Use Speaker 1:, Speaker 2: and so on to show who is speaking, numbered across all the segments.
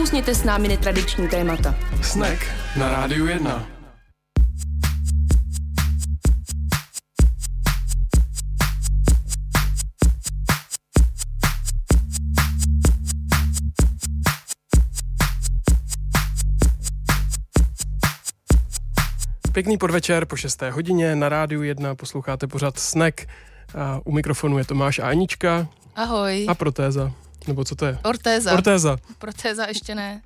Speaker 1: Nakousněte s námi netradiční témata.
Speaker 2: Snack na Rádiu 1. Pěkný podvečer po 6. hodině na rádiu 1 posloucháte pořád Snack. A u mikrofonu je Tomáš a Anička.
Speaker 3: Ahoj.
Speaker 2: A protéza. Nebo co to je?
Speaker 3: Ortéza.
Speaker 2: Ortéza.
Speaker 3: Protéza ještě ne.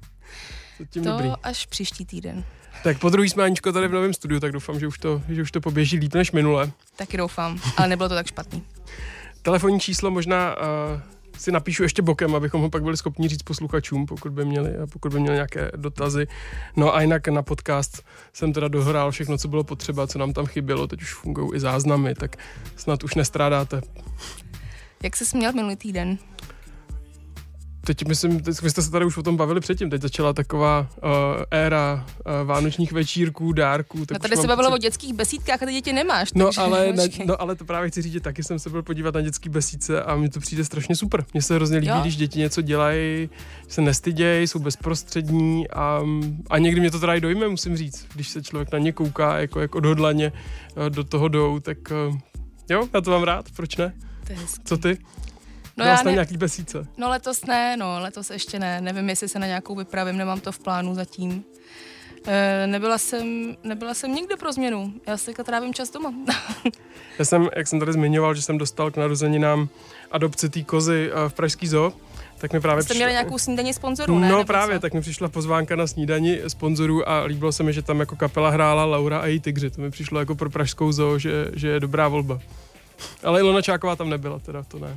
Speaker 2: Tím
Speaker 3: to
Speaker 2: dobrý.
Speaker 3: až příští týden.
Speaker 2: Tak po druhý jsme Aničko tady v novém studiu, tak doufám, že už to, že už to poběží líp než minule.
Speaker 3: Taky doufám, ale nebylo to tak špatný.
Speaker 2: Telefonní číslo možná uh, si napíšu ještě bokem, abychom ho pak byli schopni říct posluchačům, pokud by měli, pokud by měli nějaké dotazy. No a jinak na podcast jsem teda dohrál všechno, co bylo potřeba, co nám tam chybělo, teď už fungují i záznamy, tak snad už nestrádáte.
Speaker 3: Jak jsi měl minulý týden?
Speaker 2: Teď myslím, teď, vy jste se tady už o tom bavili předtím, teď začala taková uh, éra uh, vánočních večírků, dárků. Tak
Speaker 3: no tady se bavilo
Speaker 2: pocit-
Speaker 3: o dětských besídkách a ty děti nemáš.
Speaker 2: No
Speaker 3: takže
Speaker 2: ale, ne, no ale to právě chci říct, že taky jsem se byl podívat na dětský besídce a mi to přijde strašně super. Mně se hrozně líbí,
Speaker 3: Jo.
Speaker 2: když děti něco dělají, se nestydějí, jsou bezprostřední a, a někdy mě to teda i dojme, musím říct. Když se člověk na ně kouká, jako, jak odhodlaně eh, do toho jdou, tak jo, já to mám rád, proč ne?
Speaker 3: To je hezký.
Speaker 2: Co ty?
Speaker 3: No, já ne,
Speaker 2: nějaký besídce?
Speaker 3: no letos ne, no letos ještě ne. Nevím, jestli se na nějakou vypravím, nemám to v plánu zatím. E, nebyla, jsem, nebyla jsem nikde pro změnu. Já se trávím čas doma.
Speaker 2: Já jsem, jak jsem tady zmiňoval, že jsem dostal k narozeninám adopci té kozy eh, v Pražský zoo, tak mi právě
Speaker 3: Jste
Speaker 2: přišlo-
Speaker 3: měli nějakou snídaní sponzorů, ne?
Speaker 2: No
Speaker 3: Nebo
Speaker 2: právě,
Speaker 3: co?
Speaker 2: tak mi přišla pozvánka na snídani sponzorů a líbilo se mi, že tam jako kapela hrála Laura a její tygři. To mi přišlo jako pro pražskou zoo, že, že je dobrá volba. Ale Ilona Čáková tam nebyla, teda to ne.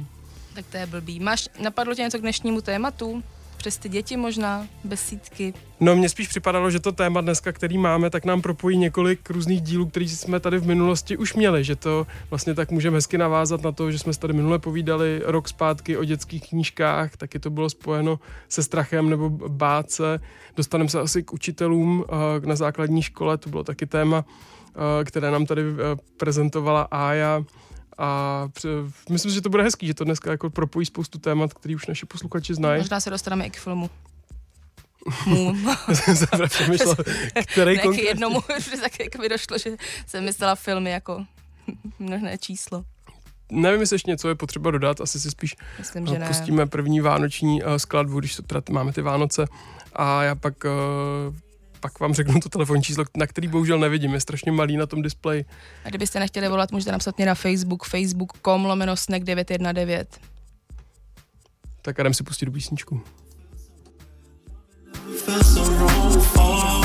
Speaker 3: Tak to je blbý. Máš, napadlo tě něco k dnešnímu tématu? Přes ty děti možná, besídky.
Speaker 2: No mně spíš připadalo, že to téma dneska, který máme, tak nám propojí několik různých dílů, který jsme tady v minulosti už měli, že to vlastně tak můžeme hezky navázat na to, že jsme tady minule povídali rok zpátky o dětských knížkách, taky to bylo spojeno se strachem nebo bát se. Dostaneme se asi k učitelům eh, na základní škole, to bylo taky téma, eh, které nám tady eh, prezentovala Ája. A myslím si, že to bude hezký, že to dneska jako propojí spoustu témat, který už naši posluchači znají.
Speaker 3: Možná se dostaneme i k filmu. Mu.
Speaker 2: jsem přemýšlel, který
Speaker 3: ne, k
Speaker 2: konkrétně.
Speaker 3: jednomu, že tak jako mi došlo, že jsem myslela filmy jako mnohé číslo.
Speaker 2: Nevím, jestli ještě něco je potřeba dodat, asi si spíš
Speaker 3: Myslím, že
Speaker 2: eh,
Speaker 3: ne.
Speaker 2: pustíme první vánoční uh, skladbu, když to teda máme ty Vánoce a já pak, uh, pak vám řeknu to telefonní číslo, na který bohužel nevidím, je strašně malý na tom displeji.
Speaker 3: A kdybyste nechtěli volat, můžete napsat mě na Facebook, facebook.com lomeno snack 919.
Speaker 2: Tak jdem si pustit do písničku. Tak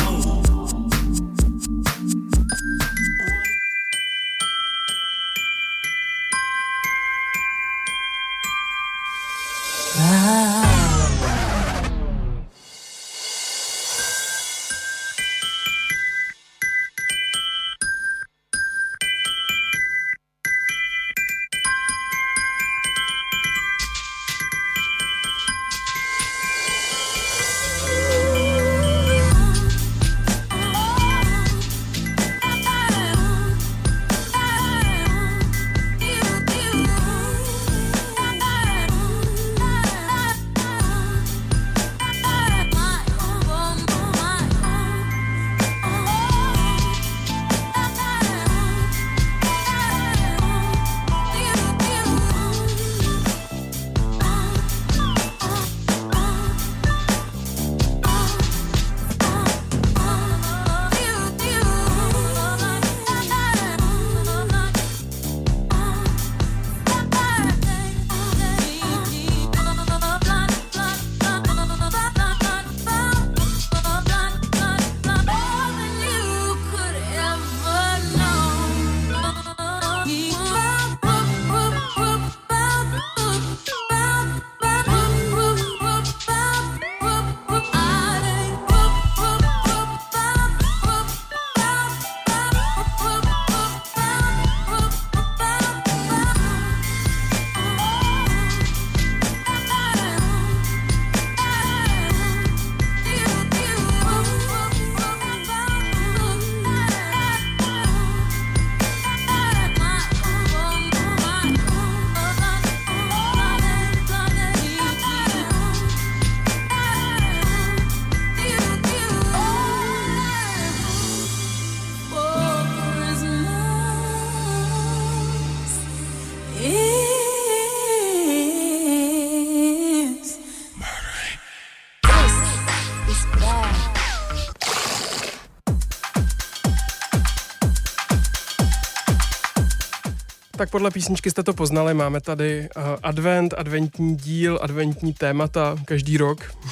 Speaker 2: podle písničky jste to poznali, máme tady uh, advent, adventní díl, adventní témata každý rok.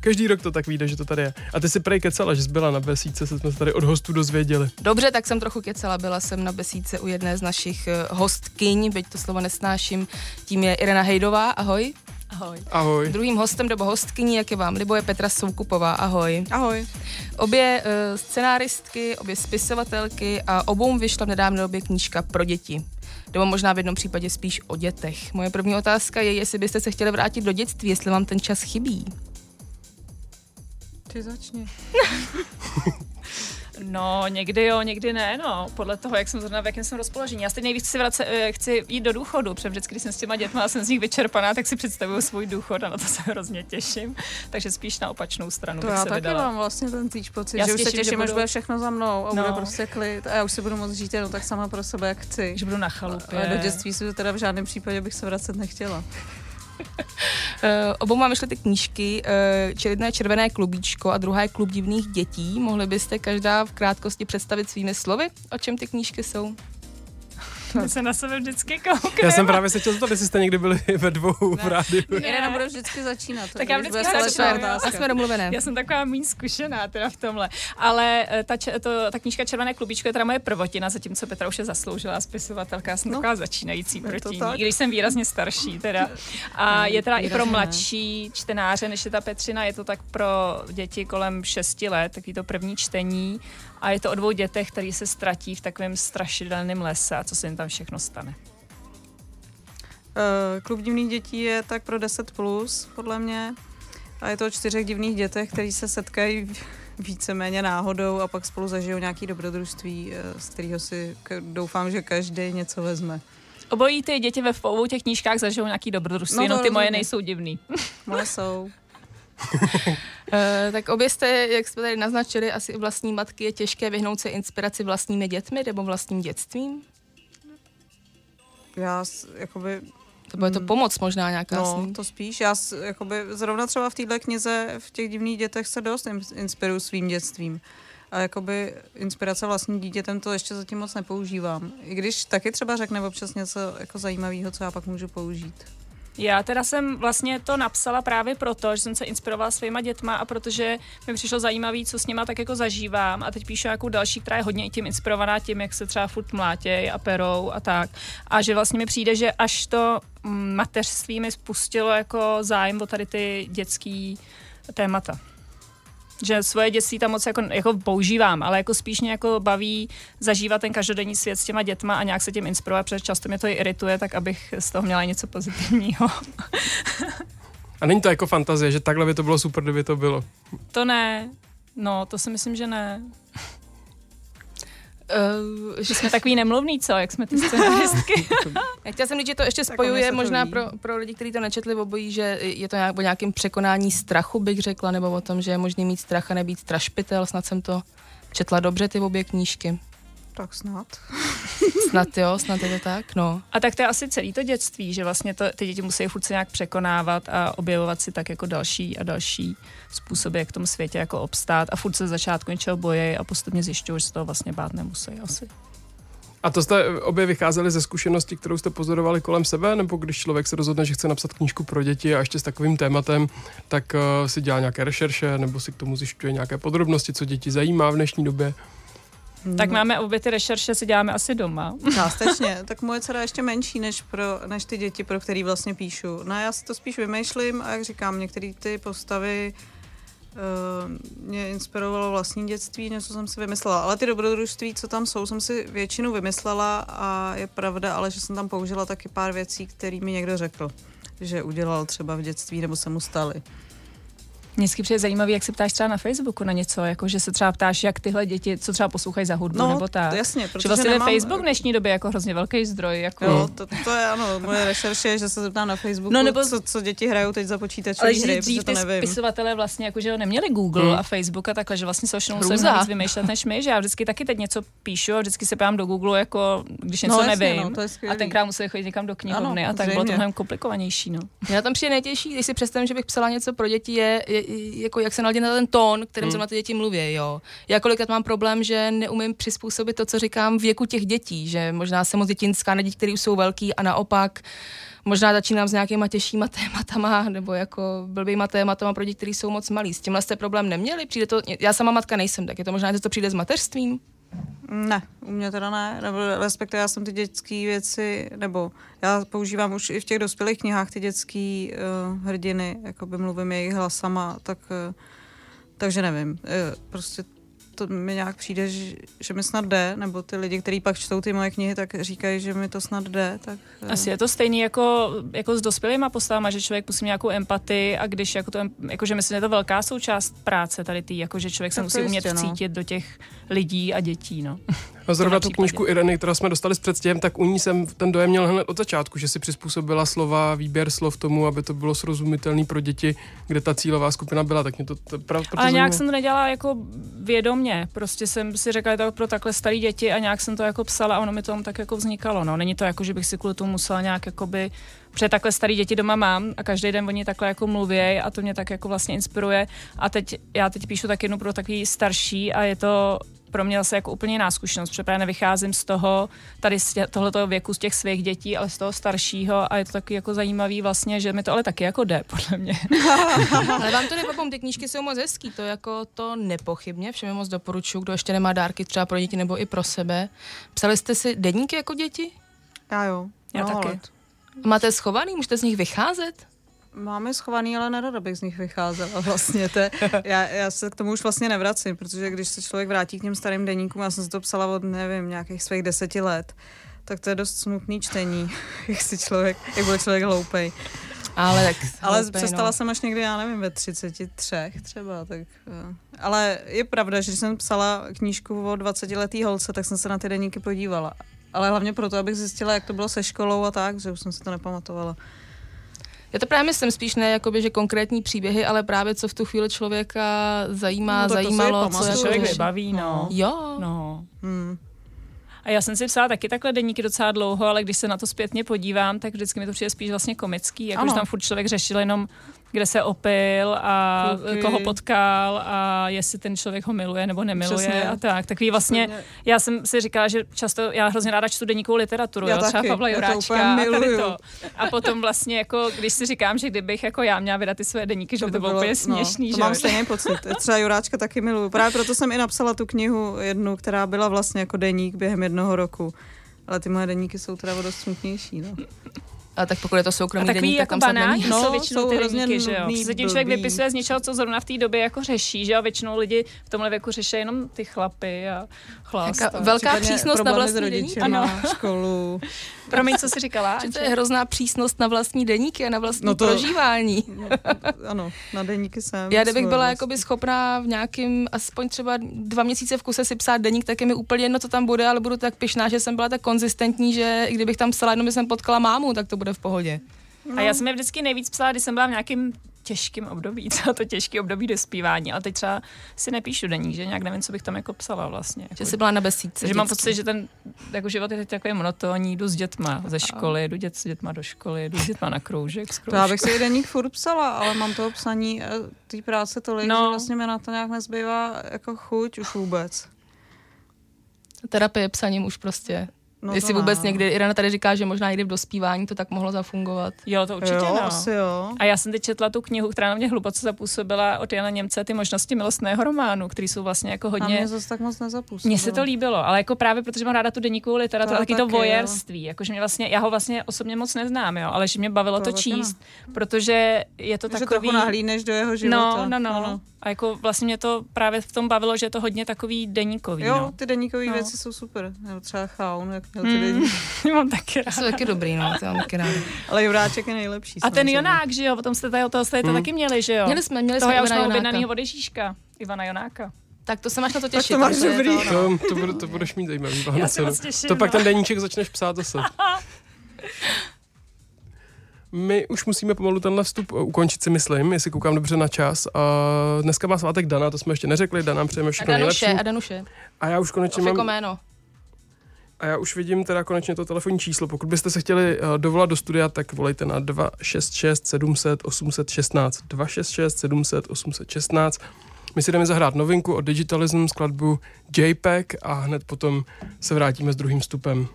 Speaker 2: Každý rok to tak vyjde, že to tady je. A ty si prej kecala, že jsi byla na besíce, se jsme se tady od hostů dozvěděli.
Speaker 3: Dobře, tak jsem trochu kecela. Byla jsem na besíce u jedné z našich eh, hostkyň, byť to slovo nesnáším. Tím je Irena Hejdová. Ahoj.
Speaker 4: Ahoj.
Speaker 2: Ahoj.
Speaker 3: Druhým hostem nebo hostkyní, jak je vám libo, je Petra Soukupová. Ahoj.
Speaker 4: Ahoj.
Speaker 3: Obě uh, scenáristky, obě spisovatelky a obou vyšla v nedávné době knížka pro děti. Nebo možná v jednom případě spíš o dětech. Moje první otázka je, jestli byste se chtěli vrátit do dětství, jestli vám ten čas chybí.
Speaker 4: Ty začni. No, někdy jo, někdy ne, no. Podle toho, jak jsem zrovna, v jakém jsem rozpoložení. Já stejně nejvíc chci, vrace, eh, chci jít do důchodu, protože vždycky, když jsem s těma dětma a jsem z nich vyčerpaná, tak si představuju svůj důchod a na to se hrozně těším. Takže spíš na opačnou stranu
Speaker 5: To
Speaker 4: bych
Speaker 5: já
Speaker 4: se
Speaker 5: taky
Speaker 4: vydala.
Speaker 5: mám vlastně ten týč pocit,
Speaker 4: Já
Speaker 5: že už se
Speaker 4: těším, že
Speaker 5: těším, až
Speaker 4: budu-
Speaker 5: bude všechno za mnou a
Speaker 4: No.
Speaker 5: bude prostě klid a já už si budu moc žít jenom tak sama pro sebe, jak chci.
Speaker 4: Že budu na chalupě.
Speaker 5: Ale do dětství si teda v žádném případě bych se vracet nechtěla.
Speaker 3: Uh, obou mám vyšly ty knížky, uh, jedna je Červené klubíčko a druhá je Klub divných dětí. Mohli byste každá v krátkosti představit svými slovy, o čem ty knížky jsou?
Speaker 4: My se na sebe vždycky koukneme.
Speaker 2: Já jsem právě se chtěl zeptat, jestli jste někdy byli ve dvou v rádiu.
Speaker 5: Irena bude vždycky začínat.
Speaker 4: Tak já vždycky jo.
Speaker 3: A jsme domluvené.
Speaker 4: Já jsem taková méně zkušená teda v tomhle. Ale eh, ta, to, ta knížka Červené klubíčko je teda moje prvotina, zatímco Petra už je zasloužila spisovatelka. Já jsem
Speaker 5: No.
Speaker 4: taková začínající proti ní, i když jsem výrazně starší teda. A
Speaker 5: Ne,
Speaker 4: je teda i pro
Speaker 5: ne.
Speaker 4: mladší čtenáře, než je ta Petřina, je to tak pro děti kolem 6 let, takový to první čtení. A je to o dvou dětech, který se ztratí v takovém strašidelném lese a co se jim tam všechno stane.
Speaker 5: Eh, Klub divných dětí je tak pro 10 plus, podle mě. A je to o čtyřech divných dětech, který se setkají víceméně náhodou a pak spolu zažijou nějaký dobrodružství, eh, z kterého si doufám, že každý něco vezme.
Speaker 4: Obojí ty děti ve v obou těch knížkách zažijou nějaký dobrodružství,
Speaker 5: No
Speaker 4: no, ty moje
Speaker 5: rozhodně.
Speaker 4: nejsou divný.
Speaker 5: Moje jsou.
Speaker 3: Uh, tak obě jste, jak jsme tady naznačili, asi vlastní matky, je těžké vyhnout se inspiraci vlastními dětmi nebo vlastním dětstvím?
Speaker 5: Já jakoby
Speaker 3: To bude to
Speaker 5: Hmm.
Speaker 3: pomoc možná nějaká
Speaker 5: No,
Speaker 3: ním.
Speaker 5: to spíš. Já jakoby, zrovna třeba v téhle knize v těch divných dětech se dost ins- inspiruju svým dětstvím. A jakoby inspirace vlastním dítětem to ještě zatím moc nepoužívám. I když taky třeba řekne občas něco jako zajímavého, co já pak můžu použít.
Speaker 4: Já teda jsem vlastně to napsala právě proto, že jsem se inspirovala svýma dětma a protože mi přišlo zajímavý, co s nima tak jako zažívám a teď píšu nějakou další, která je hodně i tím inspirovaná tím, jak se třeba furt mlátěj a perou a tak. A že vlastně mi přijde, že až to mm, mateřství mi spustilo jako zájem o tady ty dětský témata. Že svoje dětství tam moc jako, jako používám, ale jako spíš mě jako baví zažívat ten každodenní svět s těma dětma a nějak se tím inspirovat, protože často mě to i irituje, tak abych z toho měla něco pozitivního.
Speaker 2: A není to jako fantazie, že takhle by to bylo super, kdyby to bylo.
Speaker 4: To ne. No, to si myslím, že ne.
Speaker 3: Uh,
Speaker 4: Že jsme takový nemluvný, co? Jak jsme ty scenaristky.
Speaker 3: Já chtěla jsem říct, že to ještě
Speaker 5: Tak
Speaker 3: spojuje
Speaker 5: to
Speaker 3: možná pro, pro lidi, kteří to nečetli v obojí, že je to nějak, o nějakém překonání strachu, bych řekla, nebo o tom, že je možný mít strach a nebýt strašpitel. Snad jsem to četla dobře, ty obě knížky.
Speaker 5: Tak snad.
Speaker 3: Snad jo, snad je to tak, no.
Speaker 4: A tak to je asi celý to dětství, že vlastně to, ty děti musí furt se nějak překonávat a objevovat si tak jako další a další způsoby, jak v tom světě jako obstát a furt se začátku něčeho bojí a postupně zjišťují, že se toho vlastně bát nemusí asi.
Speaker 2: A to jste obě vycházeli ze zkušenosti, kterou jste pozorovali kolem sebe, nebo když člověk se rozhodne, že chce napsat knížku pro děti a ještě s takovým tématem, tak uh, si dělá nějaké rešerše, nebo si k tomu zjišťuje nějaké podrobnosti, co děti zajímá v dnešní době.
Speaker 4: Tak máme obě ty rešerše, si děláme asi doma.
Speaker 5: Částečně. tak moje dcera je ještě menší než, pro, než ty děti, pro který vlastně píšu. No já si to spíš vymýšlím a jak říkám, některé ty postavy uh, mě inspirovalo vlastní dětství, něco jsem si vymyslela. Ale ty dobrodružství, co tam jsou, jsem si většinu vymyslela a je pravda, ale že jsem tam použila taky pár věcí, které mi někdo řekl, že udělal třeba v dětství nebo se mu staly.
Speaker 4: Mně vždycky přijde zajímavý, jak se ptáš třeba na Facebooku na něco, jako že se třeba ptáš, jak tyhle děti, co třeba poslouchají za hudbu
Speaker 5: No,
Speaker 4: nebo tak.
Speaker 5: jasně, protože
Speaker 4: Že vlastně
Speaker 5: nemám,
Speaker 4: Facebook v dnešní době jako hrozně velký zdroj. Jako...
Speaker 5: Jo, to, to je ano, moje rešerše je, že se zeptám na Facebooku,
Speaker 4: No,
Speaker 5: no,
Speaker 4: nebo-
Speaker 5: co, co děti hrajou teď za počítačové
Speaker 4: Ale
Speaker 5: hry,
Speaker 4: dřív
Speaker 5: to
Speaker 4: ty
Speaker 5: nevím.
Speaker 4: spisovatelé vlastně jako, že neměli Google
Speaker 2: Hmm.
Speaker 4: a Facebook a takhle, že vlastně se všechno museli víc vymýšlet než my, že já vždycky taky teď něco píšu a vždycky se pojám do Google, jako když něco
Speaker 5: No, jasně,
Speaker 4: nevím.
Speaker 5: no, to je
Speaker 4: a tenkrát museli chodit někam do knihovny
Speaker 5: Ano,
Speaker 4: a tak bylo to
Speaker 5: zřejmě.
Speaker 4: mnohem komplikovanější. No.
Speaker 3: Já tam přijde nejtěžší, když si představím, že bych psala něco pro děti, je, je jako jak se naladit na ten tón, kterým hmm. na ty děti mluví, jo. Já kolikrát mám problém, že neumím přizpůsobit to, co říkám věku těch dětí, že možná jsem moc dětinská na děti, které už jsou velký a naopak možná začínám s nějakýma těžšíma tématama nebo jako blbýma tématama pro děti, které jsou moc malí. S tímhle jste problém neměli? Přijde to, já sama matka nejsem, tak je to možná, že to přijde s mateřstvím?
Speaker 5: Ne, u mě teda ne, nebo respektive já jsem ty dětské věci, nebo já používám už i v těch dospělých knihách ty dětské uh, hrdiny, jako by mluvím jejich hlasama, tak uh, takže nevím, uh, prostě to mi nějak přijde, že, že mi snad jde, nebo ty lidi, kteří pak čtou ty moje knihy, tak říkají, že mi to snad jde. Tak,
Speaker 4: Asi je to stejný jako, jako s dospělýma postavama, že člověk musí nějakou empatii a když jako to, jako že myslím, že je to velká součást práce tady tý, jako že člověk se musí umět jistě, no. vcítit do těch lidí a dětí, no.
Speaker 2: A zrovna tu knížku Ireny, kterou jsme dostali s předstihem, tak u ní jsem ten dojem měl hned od začátku, že si přizpůsobila slova, výběr slov tomu, aby to bylo srozumitelné pro děti, kde ta cílová skupina byla. Tak mě to, to prav,
Speaker 4: Ale nějak jsem to nedělala jako vědomně. Prostě jsem si řekla, že to pro takhle staré děti a nějak jsem to jako psala a ono mi to tak jako vznikalo. No. Není to jako, že bych si kvůli tomu musela nějak jakoby Protože takhle starý děti doma mám a každý den oni takhle jako mluví a to mě tak jako vlastně inspiruje. A teď, já teď píšu tak jednu pro takový starší a je to pro mě zase jako úplně jiná zkušenost, protože právě nevycházím z toho, tady z tohoto věku, z těch svých dětí, ale z toho staršího a je to taky jako zajímavý vlastně, že mi to ale taky jako jde, podle mě.
Speaker 3: ale vám to nepopom, ty knížky jsou moc hezký, to jako to nepochybně, všem moc doporučuji, kdo ještě nemá dárky třeba pro děti nebo i pro sebe. Psali jste si deníky jako děti?
Speaker 5: Já jo.
Speaker 4: Já taky. Let.
Speaker 3: Máte schovaný, můžete z nich vycházet?
Speaker 5: Máme schovaný, ale nerada bych z nich vycházela vlastně. To, já, já se k tomu už vlastně nevracím, protože když se člověk vrátí k těm starým deníkům, já jsem si to psala od, nevím, nějakých svých deseti let, tak to je dost smutný čtení, jak si člověk, jak bude člověk hloupej.
Speaker 3: Ale tak
Speaker 5: Ale hloupej, přestala no. jsem až někdy, já nevím, ve 33 třeba, tak... Eh. Ale je pravda, že když jsem psala knížku o 20 letý holce, tak jsem se na ty deníky podívala. Ale hlavně proto, abych zjistila, jak to bylo se školou a tak, že už jsem si to nepamatovala.
Speaker 3: Já to právě myslím spíš ne jakoby, že konkrétní příběhy, ale právě co v tu chvíli člověka zajímá, no, zajímalo.
Speaker 4: To co jako člověk vybaví, no.
Speaker 3: Jo.
Speaker 4: No. Hmm. A já jsem si psala taky takhle deníky docela dlouho, ale když se na to zpětně podívám, tak vždycky mi to přijde spíš vlastně komický, jako že tam furt člověk řešil jenom kde se opil a Kluky. koho potkal a jestli ten člověk ho miluje nebo nemiluje Přesně. a tak. Takový vlastně, já jsem si říkala, že často, já hrozně ráda čtu deníkovou literaturu, já jo, třeba Pavla Juráčka a tady to. A potom vlastně jako, když si říkám, že kdybych jako já měla vydat ty své deníky, že by to bylo úplně no, směšný.
Speaker 5: No, to že? mám stejný pocit. Třeba Juráčka taky miluju. Právě proto jsem i napsala tu knihu jednu, která byla vlastně jako deník během jednoho roku. Ale ty moje deníky jsou teda dost smutnější. No.
Speaker 3: A tak pokud je to soukromý
Speaker 4: takový
Speaker 3: deník,
Speaker 4: jako
Speaker 3: tak
Speaker 4: tam banáni no, jsou většinou ty deníky, že jo. Se tím člověk vypisuje z něčeho, co zrovna v té době jako řeší, že jo. Většinou lidi v tomhle věku řeší jenom ty chlapy a chlast.
Speaker 3: velká přísnost na vlastní deníky.
Speaker 5: Ano. školu.
Speaker 4: Promiň, co jsi říkala?
Speaker 3: Že to je hrozná přísnost na vlastní deníky a na vlastní no to, prožívání.
Speaker 5: ano, na deníky jsem.
Speaker 3: Já kdybych byla jakoby schopná v nějakým, aspoň třeba dva měsíce v kuse si psát deník, tak je mi úplně jedno, co tam bude, ale budu tak pyšná, že jsem byla tak konzistentní, že i kdybych tam psala, jenom jsem potkala mámu, tak to bude v pohodě.
Speaker 4: No. A já jsem je vždycky nejvíc psala, když jsem byla v nějakým těžkým období, třeba to těžké období dospívání, ale teď třeba si nepíšu deník, že nějak nevím, co bych tam jako psala vlastně. Jako,
Speaker 3: že jsi byla na besídce.
Speaker 4: Že mám pocit, že ten jako život je teď takový monotónní, jdu s dětma ze školy, jdu dět s dětma do školy, jdu s dětma na kroužek.
Speaker 5: To já bych si i deník furt psala, ale mám toho psaní eh, té práce tolik, no. že vlastně mi na to nějak nezbývá jako chuť už vůbec.
Speaker 3: Terapie psaním už prostě No Jestli vůbec někdy, Irena tady říká, že možná někdy v dospívání to tak mohlo zafungovat.
Speaker 4: Jo, to určitě
Speaker 5: jo,
Speaker 4: no.
Speaker 5: asi jo.
Speaker 4: A já jsem teď četla tu knihu, která na mě hluboce zapůsobila od Jana Němce, ty možnosti milostného románu, který jsou vlastně jako hodně... A
Speaker 5: mě zase tak moc nezapůsobilo.
Speaker 4: Mně se to líbilo, ale jako právě protože mám ráda tu deníkovou literaturu, to taky to vojerství, jakože mě vlastně, já ho vlastně osobně moc neznám, jo, ale že mě bavilo to, to číst, ne. protože je to
Speaker 5: že
Speaker 4: takový...
Speaker 5: Že nahlídneš do jeho života.
Speaker 4: No, no, no. no. A jako vlastně mě to právě v tom bavilo, že je to hodně takový deníkový.
Speaker 5: Jo,
Speaker 4: no.
Speaker 5: ty deníkové no. věci jsou super. Nebo třeba chaun, jak měl ty mm.
Speaker 4: mám taky ráda.
Speaker 3: Jsou taky dobrý, no, to mám taky ráda.
Speaker 5: Ale Juráček je nejlepší.
Speaker 4: A ten Jonák, že jo, potom jste tady, toho jste to hmm. taky měli, že jo?
Speaker 3: Měli jsme, měli
Speaker 4: toho
Speaker 3: jsme
Speaker 4: já už mám objednanýho od Ježíška, Ivana Jonáka.
Speaker 3: Tak to se máš na to těšit.
Speaker 5: Tak to máš dobrý.
Speaker 2: To, no. to, to, to budeš mít zajímavý.
Speaker 4: Já se moc těším,
Speaker 2: to pak
Speaker 4: no.
Speaker 2: ten deníček začneš psát zase. My už musíme pomalu tenhle vstup ukončit, si myslím, jestli koukám dobře na čas. A dneska má svátek Dana, to jsme ještě neřekli. Dana přejeme všechno
Speaker 3: a
Speaker 2: Danuše,
Speaker 3: nejlepší. A Danuše.
Speaker 2: A já už konečně
Speaker 3: mám... Jméno.
Speaker 2: A já už vidím teda konečně to telefonní číslo. Pokud byste se chtěli uh, dovolat do studia, tak volejte na 266 700 816. 266 700 816. My si jdeme zahrát novinku o Digitalism skladbu JPEG a hned potom se vrátíme s druhým vstupem.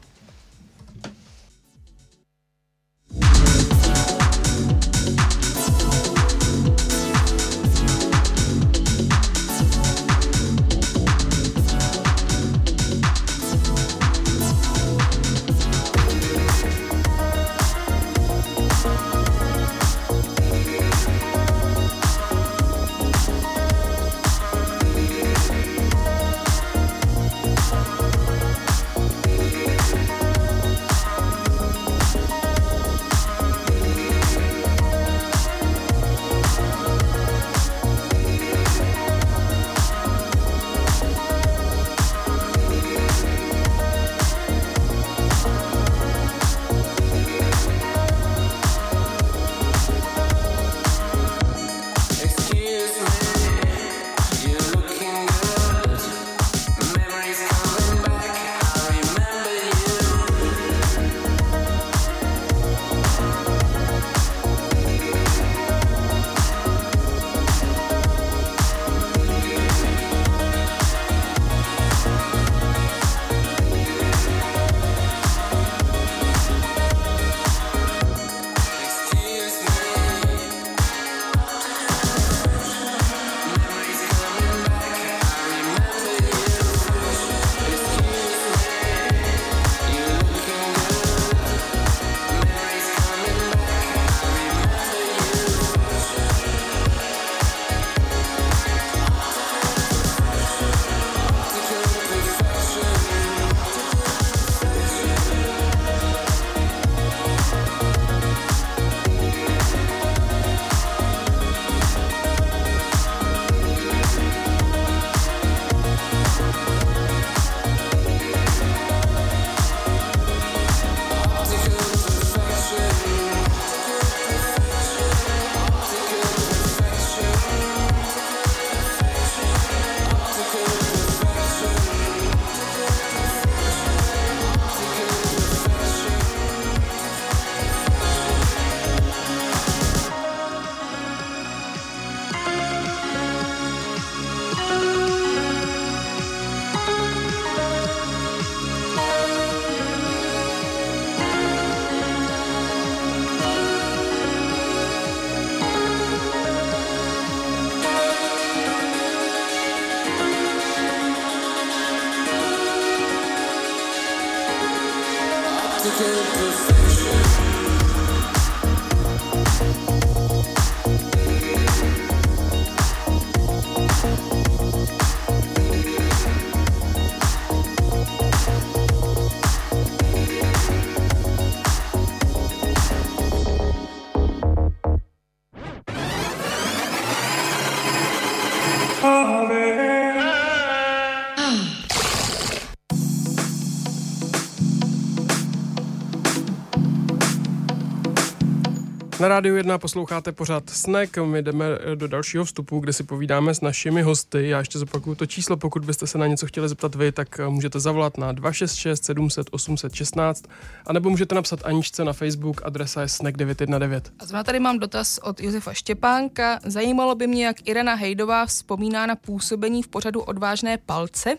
Speaker 2: Na rádiu 1 posloucháte pořád Snack, my jdeme do dalšího vstupu, kde si povídáme s našimi hosty. Já ještě zopakuju to číslo, pokud byste se na něco chtěli zeptat vy, tak můžete zavolat na 266 700 816, anebo můžete napsat Aničce na Facebook, adresa je snack919.
Speaker 3: A zrovna tady mám dotaz od Josefa Štěpánka. Zajímalo by mě, jak Irena Hejdová vzpomíná na působení v pořadu Odvážné palce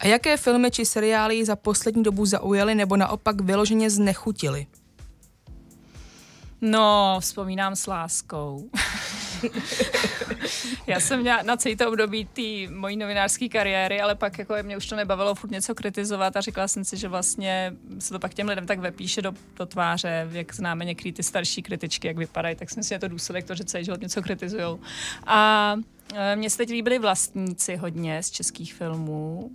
Speaker 3: a jaké filmy či seriály za poslední dobu zaujaly nebo naopak vyloženě znechutily.
Speaker 4: No, vzpomínám s láskou. Já jsem měla na celý to období té mojí novinářské kariéry, ale pak jako mě už to nebavilo furt něco kritizovat a říkala jsem si, že vlastně se to pak těm lidem tak vepíše do, do tváře, jak známe některé ty starší kritičky, jak vypadají, tak jsem si je to důsledek to, že celý život něco kritizují. A e, mně se teď líbili vlastníci hodně z českých filmů,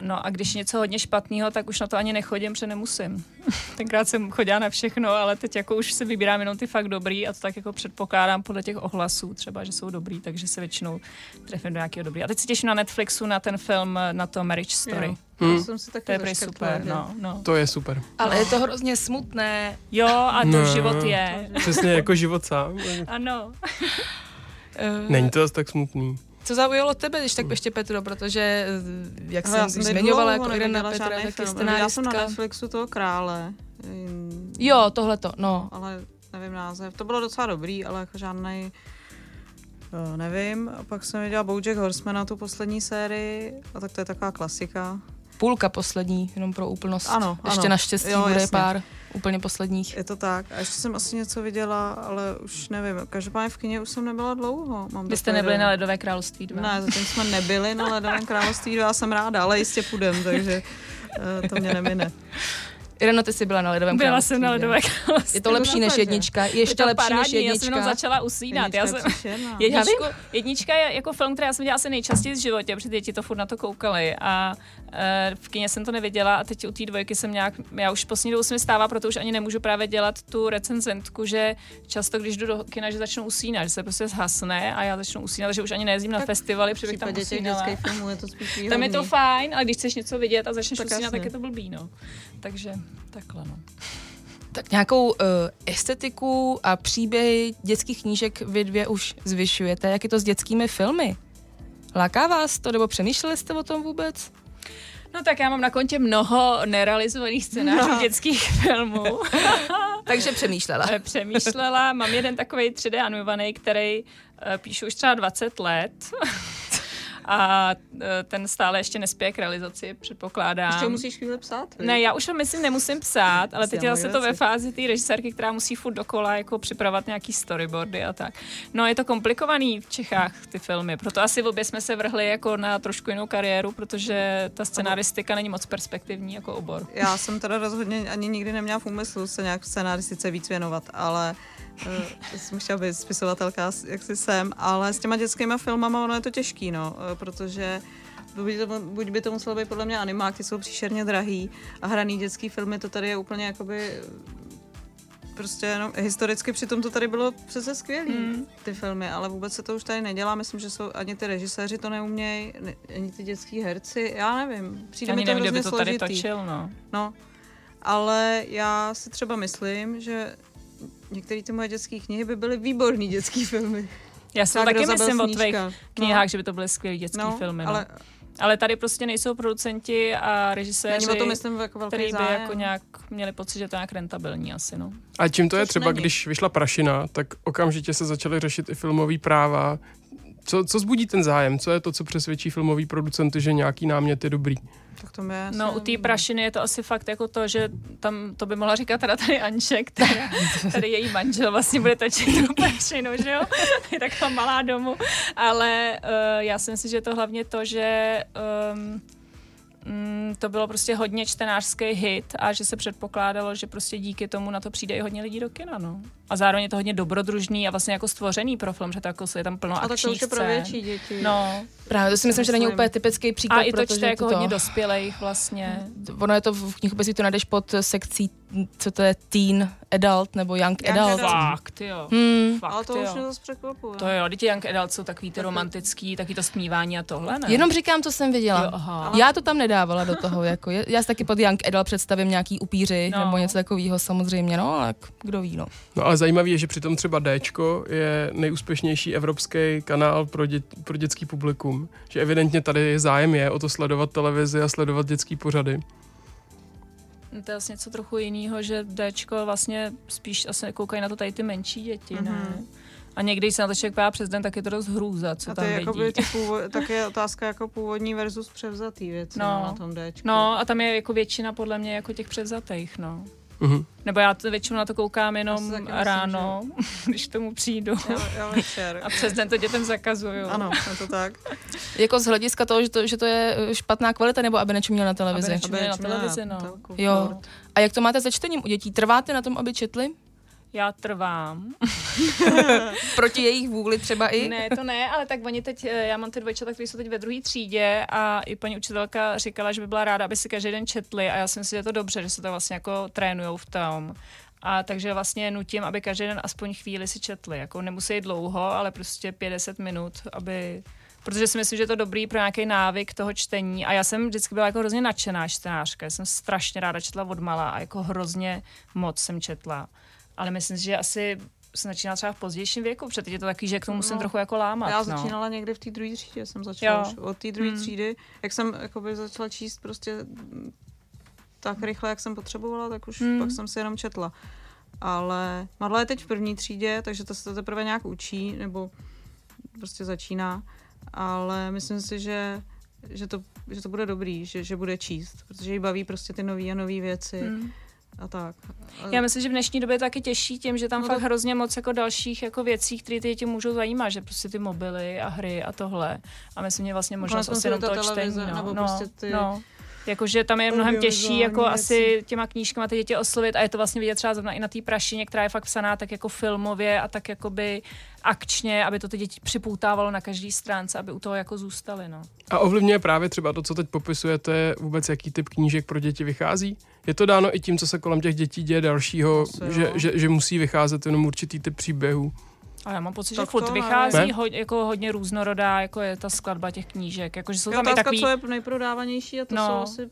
Speaker 4: No a když něco hodně špatného, tak už na to ani nechodím, protože nemusím. Tenkrát jsem chodila na všechno, ale teď jako už si vybírám jenom ty fakt dobrý a to tak jako předpokládám podle těch ohlasů třeba, že jsou dobrý, takže se většinou trefím do nějakého dobrý. A teď se těším na Netflixu na ten film, na to Marriage Story. Jo.
Speaker 5: Hmm. Jsem si taky
Speaker 4: to je prý super, no, no.
Speaker 2: To je super.
Speaker 3: Ale je to hrozně smutné.
Speaker 4: Jo, a to no. život je.
Speaker 2: Přesně jako život sám.
Speaker 4: ano.
Speaker 2: Není to zase tak smutný.
Speaker 3: Co zaujalo tebe, když tak ještě Petro, protože eh, jak jsem
Speaker 5: jsem
Speaker 3: zmiňovala jako Irena Petra,
Speaker 5: žádný
Speaker 3: tak je
Speaker 5: film. Já jsem na
Speaker 3: scenáristka.
Speaker 5: Netflixu toho krále. Hm,
Speaker 3: Jo, tohleto, no.
Speaker 5: ale nevím název. To bylo docela dobrý, ale jako žádný nevím. A pak jsem viděla Bojack Horseman tu poslední sérii, a tak to je taková klasika.
Speaker 3: Půlka poslední, jenom pro úplnost.
Speaker 5: Ano,
Speaker 3: Ještě
Speaker 5: ano.
Speaker 3: naštěstí
Speaker 5: Jo,
Speaker 3: bude
Speaker 5: jasně.
Speaker 3: pár úplně posledních.
Speaker 5: Je to tak. A ještě jsem asi něco viděla, ale už nevím. Každopádně v kině už jsem nebyla dlouho. Mám
Speaker 4: Vy jste nebyli na Ledové království 2.
Speaker 5: Ne, zatím jsme nebyli na Ledovém království, já jsem ráda, ale jistě půjdem, takže eh, to mě nemine.
Speaker 3: Ireno, ty jsi byla na Ledovém
Speaker 4: Byla
Speaker 3: království,
Speaker 4: jsem na
Speaker 3: že?
Speaker 4: Ledové království.
Speaker 3: Je to lepší než jednička,
Speaker 4: Je
Speaker 3: ještě
Speaker 4: to
Speaker 3: lepší než
Speaker 4: parádní, já jsem jenom
Speaker 3: jednička.
Speaker 4: začala usínat. Já
Speaker 5: Jednička je
Speaker 4: jsem,
Speaker 5: příšerná.
Speaker 4: jedničku, jednička je jako film, který já jsem dělala asi nejčastěji v životě, protože děti to furt na to koukali a e, v kině jsem to neviděla a teď u té dvojky jsem nějak, já už poslední dobou se mi stává, proto už ani nemůžu právě dělat tu recenzentku, že často, když jdu do kina, že začnu usínat, že se prostě zhasne a já začnu usínat, takže už ani nejezdím na
Speaker 5: Tak
Speaker 4: festivaly, protože bych tam usínala.
Speaker 5: filmů je to spíš výhodný.
Speaker 4: Tam je to fajn, ale když chceš něco vidět a začneš
Speaker 5: Tak
Speaker 4: usínat, tak je to blbý, no. Takže takhle, no.
Speaker 3: Tak nějakou uh, estetiku a příběhy dětských knížek vy dvě už zvyšujete. Jak je to s dětskými filmy? Láká vás to, nebo přemýšleli jste o tom vůbec?
Speaker 4: No tak já mám na kontě mnoho nerealizovaných scénářů
Speaker 5: No.
Speaker 4: dětských filmů.
Speaker 3: Takže přemýšlela.
Speaker 4: Eh, přemýšlela. Mám jeden takový 3D animovaný, který eh, píšu už třeba 20 let. A eh, ten stále ještě nespěje k realizaci, předpokládám.
Speaker 5: Ještě ho musíš chvíli psát?
Speaker 4: Ne, já už ho myslím nemusím psát, ale teď je zase to ve fázi té režisérky, která musí furt dokola jako připravovat nějaký storyboardy a tak. No je to komplikovaný v Čechách ty filmy, proto asi obě jsme se vrhli jako na trošku jinou kariéru, protože ta scenaristika není moc perspektivní jako obor.
Speaker 5: Já jsem teda rozhodně ani nikdy neměla v úmyslu se nějak v scenaristice víc věnovat, ale uh, jsem chtěla být spisovatelka, jak si jsem, ale s těma dětskými filmama ono je to těžký, no, eh, protože buď, to, buď by to muselo být podle mě animák, ty jsou příšerně drahý a hraný dětský filmy, to tady je úplně jakoby eh, prostě jenom historicky přitom to tady bylo přece skvělý,
Speaker 4: Mm.
Speaker 5: ty filmy, ale vůbec se to už tady nedělá, myslím, že jsou ani ty režiséři to neumějí, ne- ani ty dětský herci, já nevím, přijde
Speaker 4: Ani
Speaker 5: mi to
Speaker 4: nevím, by to tady
Speaker 5: složitý.
Speaker 4: točil, no.
Speaker 5: No, ale já si třeba myslím, že některé ty moje dětské knihy by byly výborný dětský filmy.
Speaker 4: Já si taky myslím o tvých knihách, že by to byly skvělé dětské
Speaker 5: no,
Speaker 4: filmy. No.
Speaker 5: ale
Speaker 4: Ale tady prostě nejsou producenti a režiséři,
Speaker 5: není to myslím jako velký
Speaker 4: který by
Speaker 5: zájem.
Speaker 4: jako nějak měli pocit, že to je nějak rentabilní asi, no.
Speaker 2: A čím to je
Speaker 5: Což
Speaker 2: třeba,
Speaker 5: není.
Speaker 2: když vyšla Prašina, tak okamžitě se začaly řešit i filmové práva. Co, co zbudí ten zájem? Co je to, co přesvědčí filmový producenty, že nějaký námět je dobrý?
Speaker 5: Tak to asi
Speaker 4: No u té prašiny je to asi fakt jako to, že tam to by mohla říkat teda tady Anče, která, tady její manžel vlastně bude točit tu prašinu, že jo? Je taková malá domů. Ale uh, já si myslím, že je to hlavně to, že um, mm, to bylo prostě hodně čtenářský hit a že se předpokládalo, že prostě díky tomu na to přijde i hodně lidí do kina, no. A zároveň je to hodně dobrodružný a vlastně jako stvořený pro film, že to jako je tam plno
Speaker 5: A tak to
Speaker 4: akčních
Speaker 5: už je pro větší děti.
Speaker 4: No,
Speaker 3: Právě to si myslím, že není úplně typický příklad,
Speaker 4: a i to čte jako
Speaker 3: to,
Speaker 4: hodně dospělých vlastně.
Speaker 3: Ono je to v knihkupectví, to najdeš pod sekcí, co to je, teen, adult nebo young,
Speaker 5: Young
Speaker 3: adult.
Speaker 5: adult.
Speaker 4: Fakt, jo.
Speaker 3: Hmm.
Speaker 4: Fakt,
Speaker 5: Ale to už
Speaker 4: jo.
Speaker 5: mě zase překvapuje.
Speaker 4: To jo, ty Young Adult jsou takový ty romantický, takový to smívání a tohle, ne?
Speaker 3: Jenom říkám, co jsem viděla.
Speaker 4: Jo, aha.
Speaker 3: Já to tam nedávala do toho, jako je, já si taky pod Young Adult představím nějaký upíři
Speaker 4: No.
Speaker 3: nebo něco takového samozřejmě, no, ale kdo ví, no.
Speaker 2: No ale zajímavý je, že přitom třeba Dčko je nejúspěšnější evropský kanál pro, dět, pro dětský publikum. Že evidentně tady zájem je o to sledovat televizi a sledovat dětský pořady.
Speaker 4: To je vlastně něco trochu jiného, že Dčko vlastně spíš asi koukají na to tady ty menší děti, ne?
Speaker 5: Mhm.
Speaker 4: A někdy, když se na to člověk přes den, tak je to dost hrůza, co
Speaker 5: a
Speaker 4: tam
Speaker 5: je
Speaker 4: vidí.
Speaker 5: ty původ, tak je otázka jako původní versus převzatý věci
Speaker 4: No.
Speaker 5: no. na tom Dčku.
Speaker 4: No a tam je jako většina podle mě jako těch převzatých, no.
Speaker 2: Mhm.
Speaker 4: Nebo já to většinou na to koukám jenom
Speaker 5: taky myslím,
Speaker 4: ráno, když k tomu přijdu.
Speaker 5: Já, já večer.
Speaker 4: A přes den to dětem zakazuju.
Speaker 5: Ano, je to tak.
Speaker 3: Jako z hlediska toho, že to, že to je eh, špatná kvalita, nebo aby nečuměl na televizi.
Speaker 4: Aby Měli na televizi, no.
Speaker 5: telku.
Speaker 3: Jo. A jak to máte se čtením u dětí? Trváte na tom, aby četli?
Speaker 4: Já trvám.
Speaker 3: Proti jejich vůli třeba i?
Speaker 4: Ne, to ne, ale tak oni teď, eh, já mám ty dvojčata, kteří jsou teď ve druhé třídě a i paní učitelka říkala, že by byla ráda, aby si každý den četli a já si myslím, že je to dobře, že se to vlastně jako trénujou v tom. A takže vlastně nutím, aby každý den aspoň chvíli si četli. Jako nemusí dlouho, ale prostě 50 minut, aby Protože si myslím, že je to dobrý pro nějaký návyk toho čtení. A já jsem vždycky byla jako hrozně nadšená čtenářka. Já jsem strašně ráda četla od mala a jako hrozně moc jsem četla. Ale myslím si, že asi jsem začínala třeba v pozdějším věku, protože teď je to takový, že k tomu musím
Speaker 5: No,
Speaker 4: trochu jako lámat.
Speaker 5: Já
Speaker 4: no.
Speaker 5: začínala někdy v té druhé třídě, jsem začala
Speaker 4: Jo.
Speaker 5: už. Od té druhé
Speaker 4: Hmm.
Speaker 5: třídy, jak jsem jakoby začala číst prostě tak rychle, jak jsem potřebovala, tak už
Speaker 4: Hmm.
Speaker 5: pak jsem si jenom četla. Ale Marla je teď v první třídě, takže to se to teprve nějak učí, nebo prostě začíná. Ale myslím si, že, že, to, že to bude dobrý, že, že bude číst, protože jí baví prostě ty nové a nové věci
Speaker 4: Hmm.
Speaker 5: A tak. A-
Speaker 4: Já myslím, že v dnešní době je taky těžší tím, že tam
Speaker 5: No
Speaker 4: fakt
Speaker 5: to-
Speaker 4: hrozně moc jako dalších jako věcí, které ty děti můžou zajímat, že prostě ty mobily a hry a tohle. A myslím, že vlastně možnost asi jenom toho čtení. No,
Speaker 5: nebo
Speaker 4: no,
Speaker 5: prostě ty
Speaker 4: no. Jakože tam je mnohem těžší jako asi těma knížkama ty děti oslovit a je to vlastně vidět třeba zrovna i na té prašině, která je fakt psaná tak jako filmově a tak jakoby akčně, aby to ty děti připoutávalo na každý stránce, aby u toho jako zůstaly. No.
Speaker 2: A ovlivňuje právě třeba to, co teď popisujete, vůbec jaký typ knížek pro děti vychází? Je to dáno i tím, co se kolem těch dětí děje dalšího,
Speaker 5: Asi
Speaker 2: že, že, že musí vycházet jenom určitý typ příběhů?
Speaker 4: A já mám pocit,
Speaker 5: Tak
Speaker 4: že furt
Speaker 5: to
Speaker 4: vychází
Speaker 2: nevím.
Speaker 4: ho, jako hodně různorodá, jako je ta skladba těch knížek. Jakože jsou
Speaker 5: Je
Speaker 4: tam i
Speaker 5: otázka,
Speaker 4: takový...
Speaker 5: co je nejprodávanější a to
Speaker 4: No.
Speaker 5: jsou asi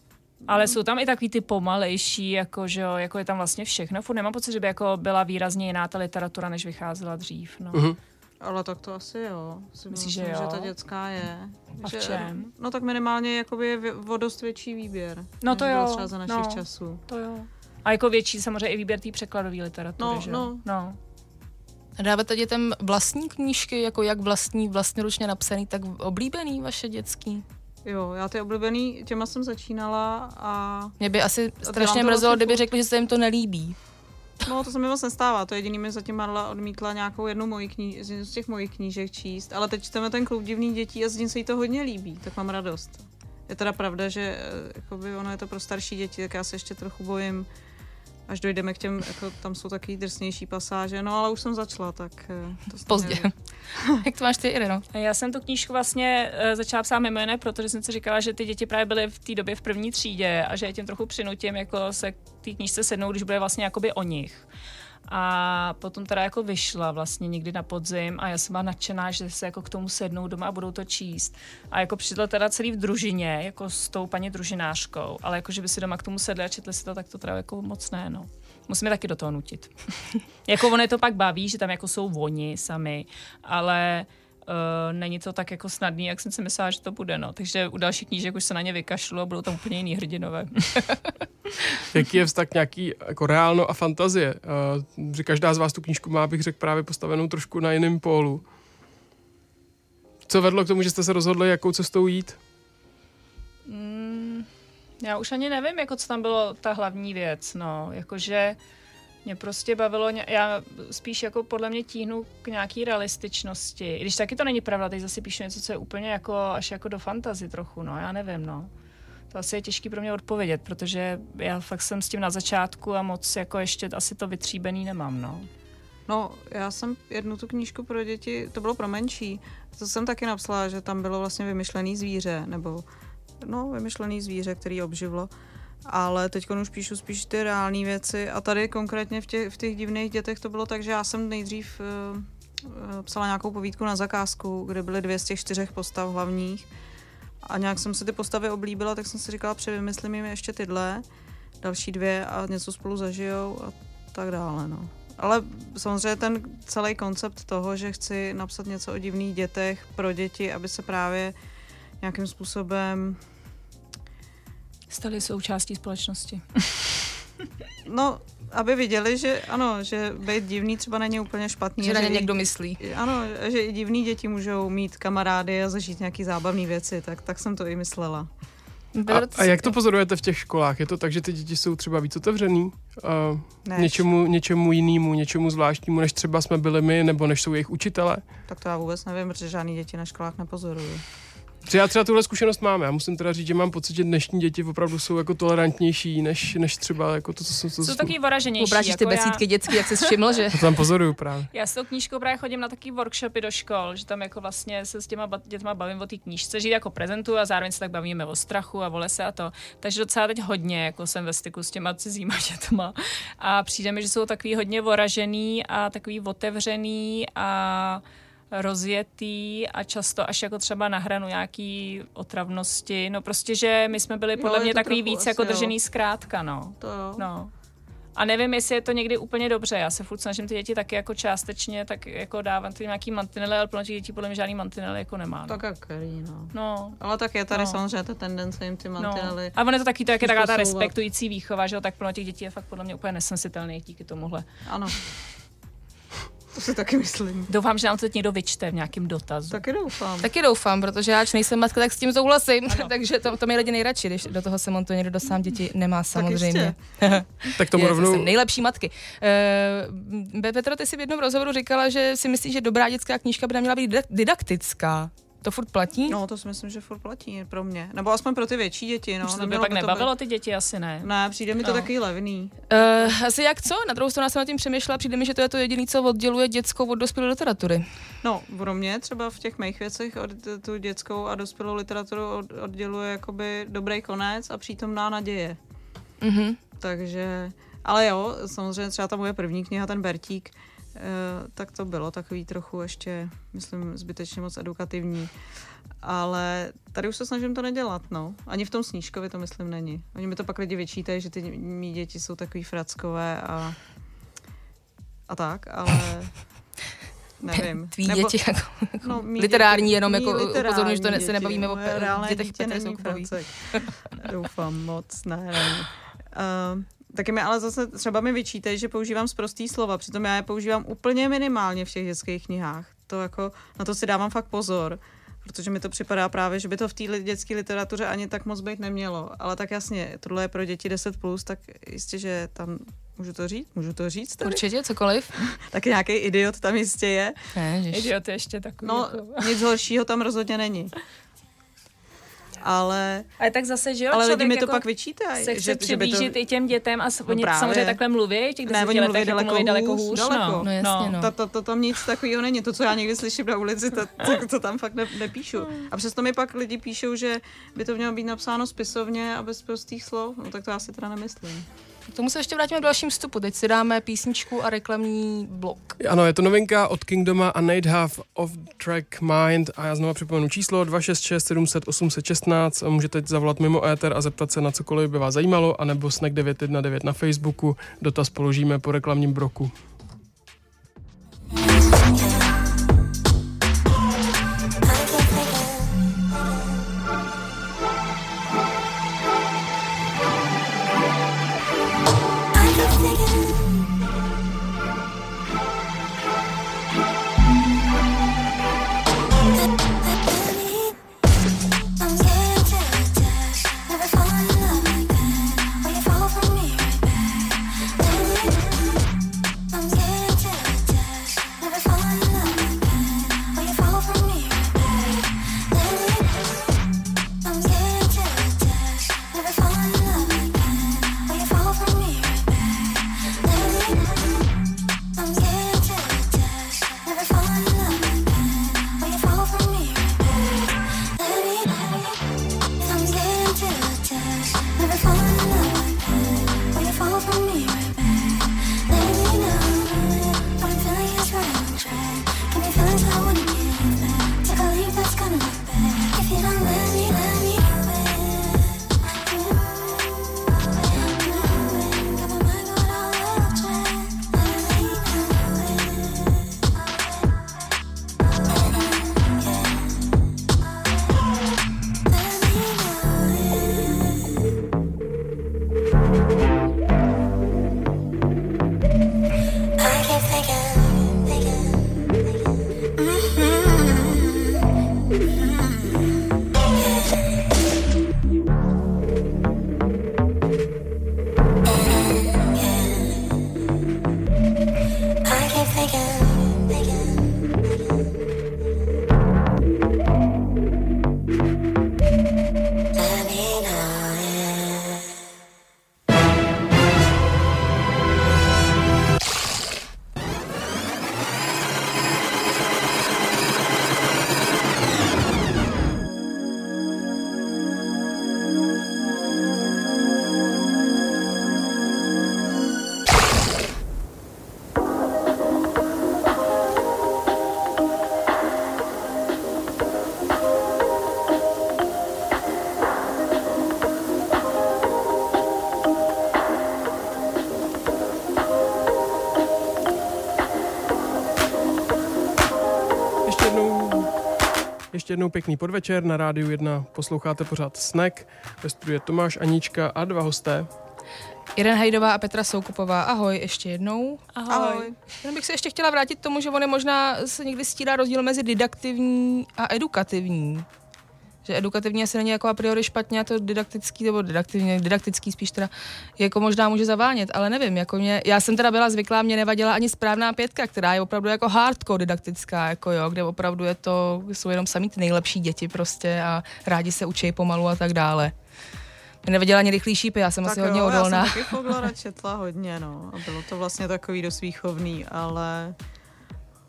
Speaker 4: Ale jsou tam i takový ty pomalejší, jako, že jo, jako je tam vlastně všechno. Furt nemám pocit, že by jako byla výrazně jiná ta literatura, než vycházela dřív. No.
Speaker 2: Mhm.
Speaker 5: Ale tak to asi jo. Si
Speaker 4: Myslíš,
Speaker 5: myslím,
Speaker 4: že
Speaker 5: že
Speaker 4: jo?
Speaker 5: ta dětská je.
Speaker 4: A v
Speaker 5: že,
Speaker 4: čem?
Speaker 5: No tak minimálně jakoby je o dost větší výběr.
Speaker 4: No to jo,
Speaker 5: třeba za našich
Speaker 4: no.
Speaker 5: časů.
Speaker 4: To jo. A jako větší samozřejmě i výběr té překladové literatury,
Speaker 5: No,
Speaker 4: že?
Speaker 5: no.
Speaker 4: no.
Speaker 3: Dáváte dětem vlastní knížky, jako jak vlastní, vlastnoručně napsaný, tak oblíbený vaše dětský?
Speaker 5: Jo, já ty oblíbený, těma jsem začínala a
Speaker 3: Mě by asi strašně mrzelo, kdyby řekli, že se jim to nelíbí.
Speaker 5: no to se mi moc nestává. To jediný mi zatím Marla odmítla nějakou jednu moji kní, z těch mojich knížek číst. Ale teď čteme ten klub divných dětí a z ní se jí to hodně líbí, tak mám radost. Je teda pravda, že eh, jakoby ono je to pro starší děti, tak já se ještě trochu bojím, až dojdeme k těm, jako tam jsou taky drsnější pasáže, no ale už jsem začala, tak eh, to
Speaker 3: Pozdě. jak to máš ty, Ireno?
Speaker 4: A Já jsem tu knížku vlastně uh, začala psát mimo jiné, protože jsem si říkala, že ty děti právě byly v té době v první třídě a že je tím trochu přinutím jako se k té knížce sednout, když bude vlastně jakoby o nich. A potom teda jako vyšla vlastně někdy na podzim a já jsem byla nadšená, že se jako k tomu sednou doma a budou to číst. A jako přišlo teda celý v družině, jako s tou paní družinářkou, ale jako, že by si doma k tomu sedli a četli si to, tak to teda jako moc ne, no. Musíme taky do toho nutit. jako ono je to pak baví, že tam jako jsou oni sami, ale Uh, není to tak jako snadný, jak jsem si myslela, že to bude. No. Takže u dalších knížek už se na ně vykašlu a budou tam úplně jiný hrdinové.
Speaker 2: Jaký je vztah nějaký jako reálno a fantazie? Uh, že každá z vás tu knížku má, bych řekl, právě postavenou trošku na jiném pólu. Co vedlo k tomu, že jste se rozhodli, jakou cestou jít?
Speaker 4: Mm, já už ani nevím, jako co tam bylo ta hlavní věc. No. Jakože mě prostě bavilo, já spíš jako podle mě tíhnu k nějaký realističnosti. I když taky to není pravda, teď zase píšu něco, co je úplně jako až jako do fantazy trochu, no, já nevím, no. To asi je těžký pro mě odpovědět, protože já fakt jsem s tím na začátku a moc jako ještě asi to vytříbený nemám, no.
Speaker 5: No, já jsem jednu tu knížku pro děti, to bylo pro menší, to jsem taky napsala, že tam bylo vlastně vymyšlený zvíře, nebo no, vymyšlený zvíře, který obživlo. Ale teď už píšu spíš ty reální věci a tady konkrétně v těch, v těch divných dětech to bylo tak, že já jsem nejdřív uh, psala nějakou povídku na zakázku, kde byly dvě z těch čtyřech postav hlavních a nějak jsem si ty postavy oblíbila, tak jsem si říkala, převymyslím jim ještě tyhle, další dvě a něco spolu zažijou a tak dále, no. Ale samozřejmě ten celý koncept toho, že chci napsat něco o divných dětech pro děti, aby se právě nějakým způsobem,
Speaker 4: Stali součástí společnosti.
Speaker 5: no, aby viděli, že ano, že být divný třeba není úplně špatný.
Speaker 3: Že na ně
Speaker 5: i-
Speaker 3: někdo myslí.
Speaker 5: Ano, že i divný děti můžou mít kamarády a zažít nějaký zábavné věci, tak, tak jsem to i myslela.
Speaker 2: A, a jak to pozorujete v těch školách? Je to tak, že ty děti jsou třeba víc otevřený uh,
Speaker 5: Ne,
Speaker 2: něčemu, něčemu jinému, něčemu zvláštnímu, než třeba jsme byli my, nebo než jsou jejich učitelé?
Speaker 5: Tak to já vůbec nevím, protože žádný děti na školách nepozoruju.
Speaker 2: Já třeba tuhle zkušenost mám. Já musím teda říct, že mám pocit, že dnešní děti opravdu jsou jako tolerantnější, než, než třeba jako to, co jsem co
Speaker 4: Jsou taky voraženější.
Speaker 3: Obrážíš ty
Speaker 4: jako já-
Speaker 3: besídky dětský, jak jsi všiml, že
Speaker 2: to tam pozoruju právě.
Speaker 4: Já s tou knížkou právě chodím na taky workshopy do škol, že tam jako vlastně se s těma dětma bavím o té knížce, že ji jako prezentuju a zároveň se tak bavíme o strachu a o lese a to. Takže docela teď hodně jako jsem ve styku s těma cizíma dětma a přijde mi, že jsou takový hodně voražený a takový otevřený a rozjetý a často až jako třeba na hranu nějaký otravnosti. No prostě, že my jsme byli podle
Speaker 5: je
Speaker 4: mě
Speaker 5: to
Speaker 4: takový víc jako
Speaker 5: jo.
Speaker 4: držený zkrátka, no.
Speaker 5: To jo.
Speaker 4: No. A nevím, jestli je to někdy úplně dobře. Já se furt snažím ty děti taky jako částečně tak jako dávat ty nějaký mantinely, ale plno těch dětí podle mě žádný mantinely jako nemá. No.
Speaker 5: Tak jak no.
Speaker 4: no.
Speaker 5: Ale tak je tady
Speaker 4: No.
Speaker 5: samozřejmě ta tendence jim ty mantinely.
Speaker 4: No. A ono je to taky to, jak je taková ta respektující výchova, že jo, tak plno těch dětí je fakt podle mě úplně nesensitelných díky tomuhle.
Speaker 5: Ano. To si taky myslím.
Speaker 4: Doufám, že nám to teď někdo vyčte v nějakém dotazu.
Speaker 5: Taky doufám.
Speaker 3: Taky doufám, protože já, nejsem matka, tak s tím souhlasím. Takže to, to mi lidi nejradši, když do toho se montuje někdo, kdo sám děti nemá samozřejmě.
Speaker 2: Tak tomu
Speaker 3: Je,
Speaker 2: rovnou...
Speaker 3: Jsem nejlepší matky. Uh, Petro, ty jsi v jednom rozhovoru říkala, že si myslíš, že dobrá dětská knížka by neměla být didak- didaktická. To furt platí?
Speaker 5: No, to si myslím, že furt platí pro mě. Nebo aspoň pro ty větší děti, no.
Speaker 4: Už to by pak nebavilo ty děti, asi ne.
Speaker 5: Ne, přijde mi to
Speaker 4: No.
Speaker 5: taky levný.
Speaker 3: Uh, asi jak co? Na druhou stranu já jsem nad tím přemýšlela, přijde mi, že to je to jediné, co odděluje dětskou od dospělé literatury.
Speaker 5: No, pro mě třeba v těch mých věcech od, tu dětskou a dospělou literaturu od, odděluje jakoby dobrý konec a přítomná naděje.
Speaker 3: Mhm.
Speaker 5: Takže, ale jo, samozřejmě třeba ta moje první kniha, ten Bertík, tak to bylo takový trochu ještě, myslím, zbytečně moc edukativní. Ale tady už se snažím to nedělat, no. Ani v tom snížkovi to myslím není. Oni mi to pak lidi vyčítají, že ty mý děti jsou takový frackové a, a tak, ale nevím.
Speaker 3: Tví děti jako,
Speaker 5: No, mý
Speaker 3: literární,
Speaker 5: děti-
Speaker 3: jenom jako
Speaker 5: literární
Speaker 3: upozorňuji, že to ne, se
Speaker 5: děti,
Speaker 3: nebavíme o pe-
Speaker 5: reálné
Speaker 3: dětech
Speaker 5: dítě
Speaker 3: Petry
Speaker 5: není
Speaker 3: Soukupový.
Speaker 5: fracek. Doufám moc, ne, ne. Uh, taky mi ale zase třeba mi vyčítají, že používám zprostý slova, přitom já je používám úplně minimálně v těch dětských knihách. To jako, na to si dávám fakt pozor, protože mi to připadá právě, že by to v té dětské literatuře ani tak moc být nemělo. Ale tak jasně, tohle je pro děti 10+, plus, tak jistě, že tam Můžu to říct? Můžu to říct? Tady?
Speaker 3: Určitě, cokoliv.
Speaker 5: Tak nějaký idiot tam jistě je.
Speaker 3: Ježiš.
Speaker 4: Idiot je ještě takový.
Speaker 5: No,
Speaker 4: jako...
Speaker 5: nic horšího tam rozhodně není. Ale,
Speaker 4: Ale tak zase, že jo,
Speaker 5: ale lidi mi to
Speaker 4: jako
Speaker 5: pak vyčítají.
Speaker 4: se chce
Speaker 5: že, že by to,
Speaker 4: přiblížit i těm dětem a s-
Speaker 5: No
Speaker 4: oni
Speaker 5: právě.
Speaker 4: samozřejmě takhle mluví, těch
Speaker 5: Ne, oni mluví daleko
Speaker 4: mluví daleko
Speaker 5: hůř,
Speaker 4: hůř.
Speaker 5: daleko.
Speaker 4: No,
Speaker 3: No jasně, no.
Speaker 5: to, to, to, tam nic takového není. To, co já někdy slyším na ulici, to, to, to tam fakt ne, nepíšu. A přesto mi pak lidi píšou, že by to mělo být napsáno spisovně a bez prostých slov. No tak to já si teda nemyslím.
Speaker 3: K tomu se ještě vrátíme v dalším vstupu. Teď si dáme písničku a reklamní blok.
Speaker 2: Ano, je to novinka od Kingdoma a Nate Half of Track Mind a já znovu připomenu číslo 266 700 816 a můžete zavolat mimo éter a zeptat se na cokoliv by vás zajímalo, anebo Snack 919 na Facebooku, dotaz položíme po reklamním broku. Ještě jednou pěkný podvečer. Na rádiu 1 posloucháte pořád Snack. Ve studiu je Tomáš, Anička a dva hosté.
Speaker 3: Irena Hajdová a Petra Soukupová. Ahoj, ještě jednou.
Speaker 4: Ahoj.
Speaker 5: Ahoj.
Speaker 3: Já bych se ještě chtěla vrátit k tomu, že on je možná se někdy stírá rozdíl mezi didaktivní a edukativní. Že edukativní asi není jako a priori špatně a to didaktický, nebo didaktivní, didaktický spíš teda, jako možná může zavánět, ale nevím, jako mě, já jsem teda byla zvyklá, mě nevadila ani správná pětka, která je opravdu jako hardcore didaktická, jako jo, kde opravdu je to, jsou jenom samý ty nejlepší děti prostě a rádi se učí pomalu a tak dále. Mě nevadila ani rychlý šípy, já jsem
Speaker 5: Tak
Speaker 3: asi
Speaker 5: jo,
Speaker 3: hodně
Speaker 5: já
Speaker 3: odolná.
Speaker 5: jsem taky četla hodně, no. A bylo to vlastně takový dost výchovný,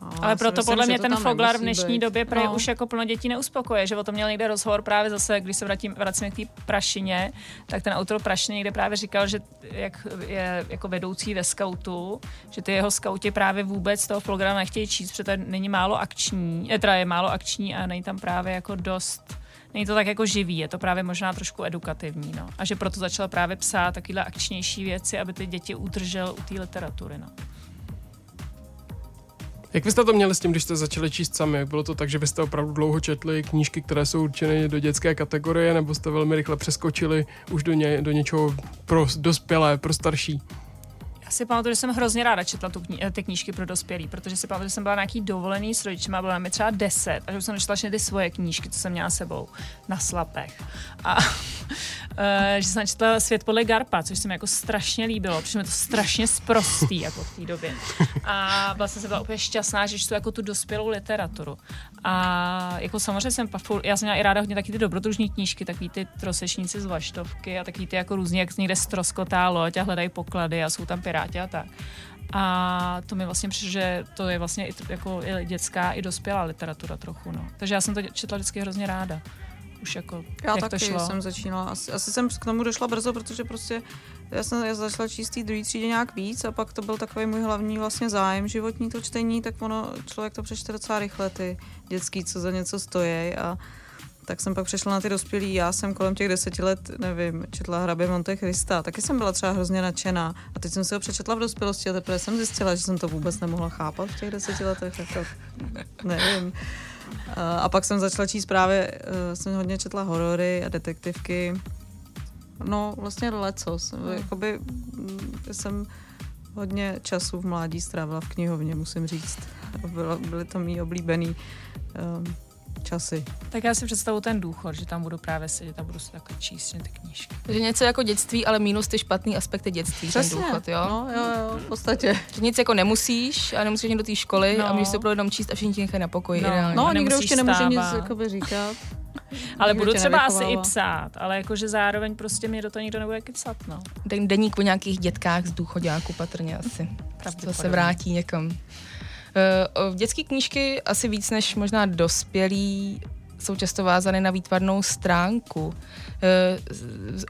Speaker 5: ale...
Speaker 4: Ale proto
Speaker 5: myslím,
Speaker 4: podle mě ten Foglar v dnešní
Speaker 5: být.
Speaker 4: době prej
Speaker 5: No.
Speaker 4: už jako plno dětí neuspokoje, že o tom měl někde rozhovor právě zase, když se vrátím, vracíme k té prašině, tak ten autor prašiny někde právě říkal, že jak je jako vedoucí ve skautu, že ty jeho skauti právě vůbec toho Foglara nechtějí číst, protože to není málo akční, eh, teda je málo akční a není tam právě jako dost Není to tak jako živý, je to právě možná trošku edukativní, no. A že proto začal právě psát takovéhle akčnější věci, aby ty děti udržel u té literatury, no.
Speaker 2: Jak vy jste to měli s tím, když jste začali číst sami? Bylo to tak, že vy jste opravdu dlouho četli knížky, které jsou určeny do dětské kategorie, nebo jste velmi rychle přeskočili už do, ně, do něčeho pro dospělé, pro starší?
Speaker 4: Si pamatuju, že jsem hrozně ráda četla tu kni- ty knížky pro dospělý, protože si pamatuju, že jsem byla nějaký dovolený s rodičima, byla mi třeba 10 a že jsem četla všechny ty svoje knížky, co jsem měla sebou na slapech. A eh, že jsem četla Svět podle Garpa, což se mi jako strašně líbilo, protože mi to strašně sprostý jako v té době. A vlastně jsem byla úplně šťastná, že čtu jako tu dospělou literaturu. A jako samozřejmě jsem, já jsem měla i ráda hodně taky ty dobrodružní knížky, takový ty trosečníci z Vaštovky a takový ty jako různě, jak někde stroskotá loď a hledají poklady a jsou tam piráti a tak. A to mi vlastně přišlo, že to je vlastně i, jako i dětská, i dospělá literatura trochu, no. Takže já jsem to četla vždycky hrozně ráda. Už jako,
Speaker 5: Já
Speaker 4: jak
Speaker 5: taky
Speaker 4: to šlo.
Speaker 5: jsem začínala. Asi, asi jsem k tomu došla brzo, protože prostě já jsem já začala číst té druhé třídě nějak víc a pak to byl takový můj hlavní vlastně zájem životní to čtení, tak ono, člověk to přečte docela rychle, ty dětský, co za něco stojí a tak jsem pak přešla na ty dospělí. Já jsem kolem těch deseti let, nevím, četla Hrabě Monte Christa. Taky jsem byla třeba hrozně nadšená. A teď jsem si ho přečetla v dospělosti a teprve jsem zjistila, že jsem to vůbec nemohla chápat v těch deseti letech. Jako, nevím. A- pak jsem začala číst právě, eh, jsem hodně četla horory a detektivky. No, vlastně lecos. Jakoby mm, jsem hodně času v mládí strávila v knihovně, musím říct. Byly to mý oblíbený um, časy.
Speaker 4: Tak já si představu ten důchod, že tam budu právě sedět a budu si takhle číst ty knížky.
Speaker 3: Takže něco jako dětství, ale minus ty špatný aspekty dětství, ten důchod, jo?
Speaker 5: No, jo, jo, v podstatě.
Speaker 3: Že nic jako nemusíš a nemusíš jít do té školy
Speaker 4: No.
Speaker 3: a můžeš se opravdu jenom číst a všichni ti nechají na pokoji.
Speaker 4: No.
Speaker 3: ideálně.
Speaker 5: No,
Speaker 4: A
Speaker 5: nikdo už ti nemůže nic jakoby říkat.
Speaker 4: Ale budu
Speaker 5: tě
Speaker 4: třeba asi i psát, ale jakože zároveň prostě mě do toho nikdo nebude kecat, no.
Speaker 3: Den, deník o nějakých dětkách z důchodáku patrně asi. To se vrátí někam. Uh, dětské knížky asi víc než možná dospělí jsou často vázané na výtvarnou stránku. Uh,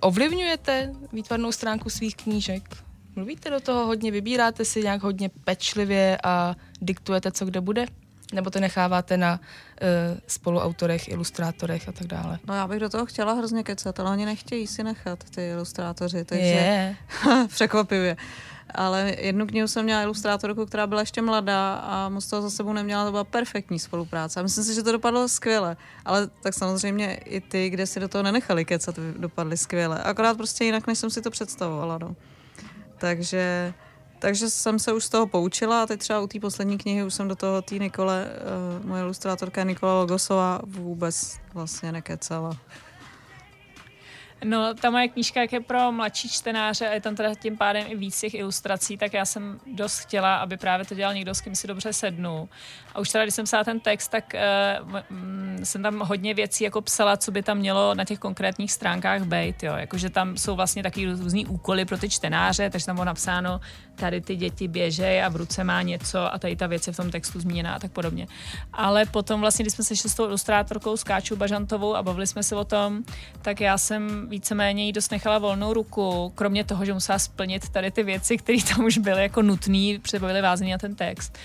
Speaker 3: ovlivňujete výtvarnou stránku svých knížek? Mluvíte do toho hodně, vybíráte si nějak hodně pečlivě a diktujete, co kde bude? Nebo to necháváte na uh, spoluautorech, ilustrátorech a tak dále?
Speaker 5: No já bych do toho chtěla hrozně kecat, ale oni nechtějí si nechat, ty ilustrátoři, takže
Speaker 3: Je.
Speaker 5: překvapivě. Ale jednu knihu jsem měla ilustrátorku, která byla ještě mladá a moc toho za sebou neměla, to byla perfektní spolupráce. A myslím si, že to dopadlo skvěle. Ale tak samozřejmě i ty, kde si do toho nenechali kecat, dopadly skvěle. Akorát prostě jinak, než jsem si to představovala. No. Takže, takže jsem se už z toho poučila a teď třeba u té poslední knihy už jsem do toho té Nikole, uh, moje ilustrátorka Nikola Logosová vůbec vlastně nekecala.
Speaker 4: No, ta moje knížka, jak je pro mladší čtenáře a je tam teda tím pádem i víc těch ilustrací, tak já jsem dost chtěla, aby právě to dělal někdo, s kým si dobře sednu. A už teda, když jsem psala ten text, tak uh, jsem tam hodně věcí jako psala, co by tam mělo na těch konkrétních stránkách být, jo. Jakože tam jsou vlastně taky různý úkoly pro ty čtenáře, takže tam bylo napsáno, tady ty děti běžej a v ruce má něco a tady ta věc je v tom textu zmíněná a tak podobně. Ale potom vlastně, když jsme se šli s tou ilustrátorkou Skáčou Bažantovou a bavili jsme se o tom, tak já jsem víceméně jí dost nechala volnou ruku, kromě toho, že musela splnit tady ty věci, které tam už byly jako nutné, byly vázané na ten text.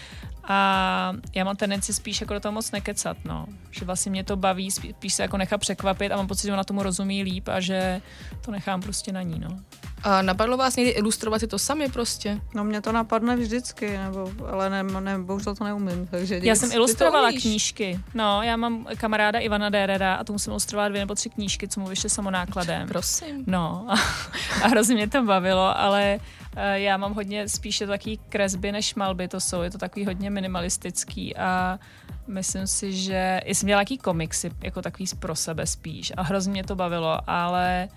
Speaker 4: A já mám tendenci spíš jako do toho moc nekecat, no. Že vlastně mě to baví, spíš se jako nechá překvapit a mám pocit, že ona tomu rozumí líp a že to nechám prostě na ní, no.
Speaker 3: A napadlo vás někdy ilustrovat si to sami prostě?
Speaker 5: No mě to napadne vždycky, nebo, ale ne, ne, bohužel to neumím. Takže
Speaker 4: Já jsem ilustrovala knížky. No, já mám kamaráda Ivana Dereda a tomu jsem ilustrovala dvě nebo tři knížky, co mu vyšly samonákladem.
Speaker 3: Prosím.
Speaker 4: No, a, a hrozně mě to bavilo, ale eh, já mám hodně spíše takový kresby než malby, to jsou, je to takový hodně minimalistický a myslím si, že jsem dělala nějaký komiksy, jako takový pro sebe spíš a hrozně mě to bavilo, ale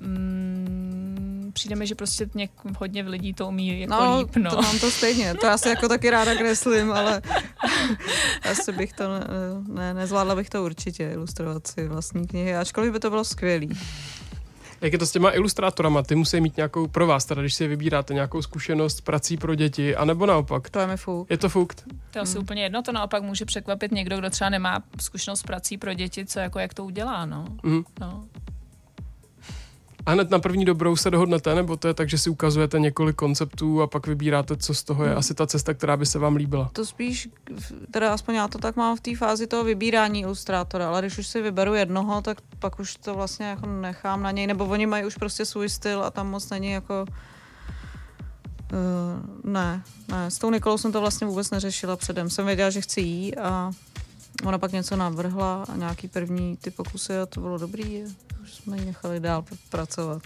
Speaker 4: mm, přijde mi, že prostě něk, hodně lidí to umí jako
Speaker 5: No,
Speaker 4: líp, no.
Speaker 5: to mám to stejně. To já si jako taky ráda kreslím, ale asi bych to, ne, ne, nezvládla bych to určitě, ilustrovat si vlastní knihy, ačkoliv by to bylo skvělý.
Speaker 2: Jak je to s těma ilustrátorama? Ty musí mít nějakou pro vás, teda když si je vybíráte nějakou zkušenost s prací pro děti, anebo naopak.
Speaker 5: To je mi fuk.
Speaker 2: Je to fukt?
Speaker 4: To je asi úplně jedno, to naopak může překvapit někdo, kdo třeba nemá zkušenost s prací pro děti, co jako jak to udělá, no.
Speaker 2: Mhm.
Speaker 4: no.
Speaker 2: A hned na první dobrou se dohodnete, nebo to je tak, že si ukazujete několik konceptů a pak vybíráte, co z toho je asi ta cesta, která by se vám líbila?
Speaker 5: To spíš, teda aspoň já to tak mám v té fázi toho vybírání ilustrátora, ale když už si vyberu jednoho, tak pak už to vlastně jako nechám na něj, nebo oni mají už prostě svůj styl a tam moc není jako Uh, ne, ne, s tou Nikolou jsem to vlastně vůbec neřešila předem. Jsem věděla, že chci jí a ona pak něco navrhla a nějaký první ty pokusy a to bylo dobrý už jsme ji nechali dál pr- pracovat.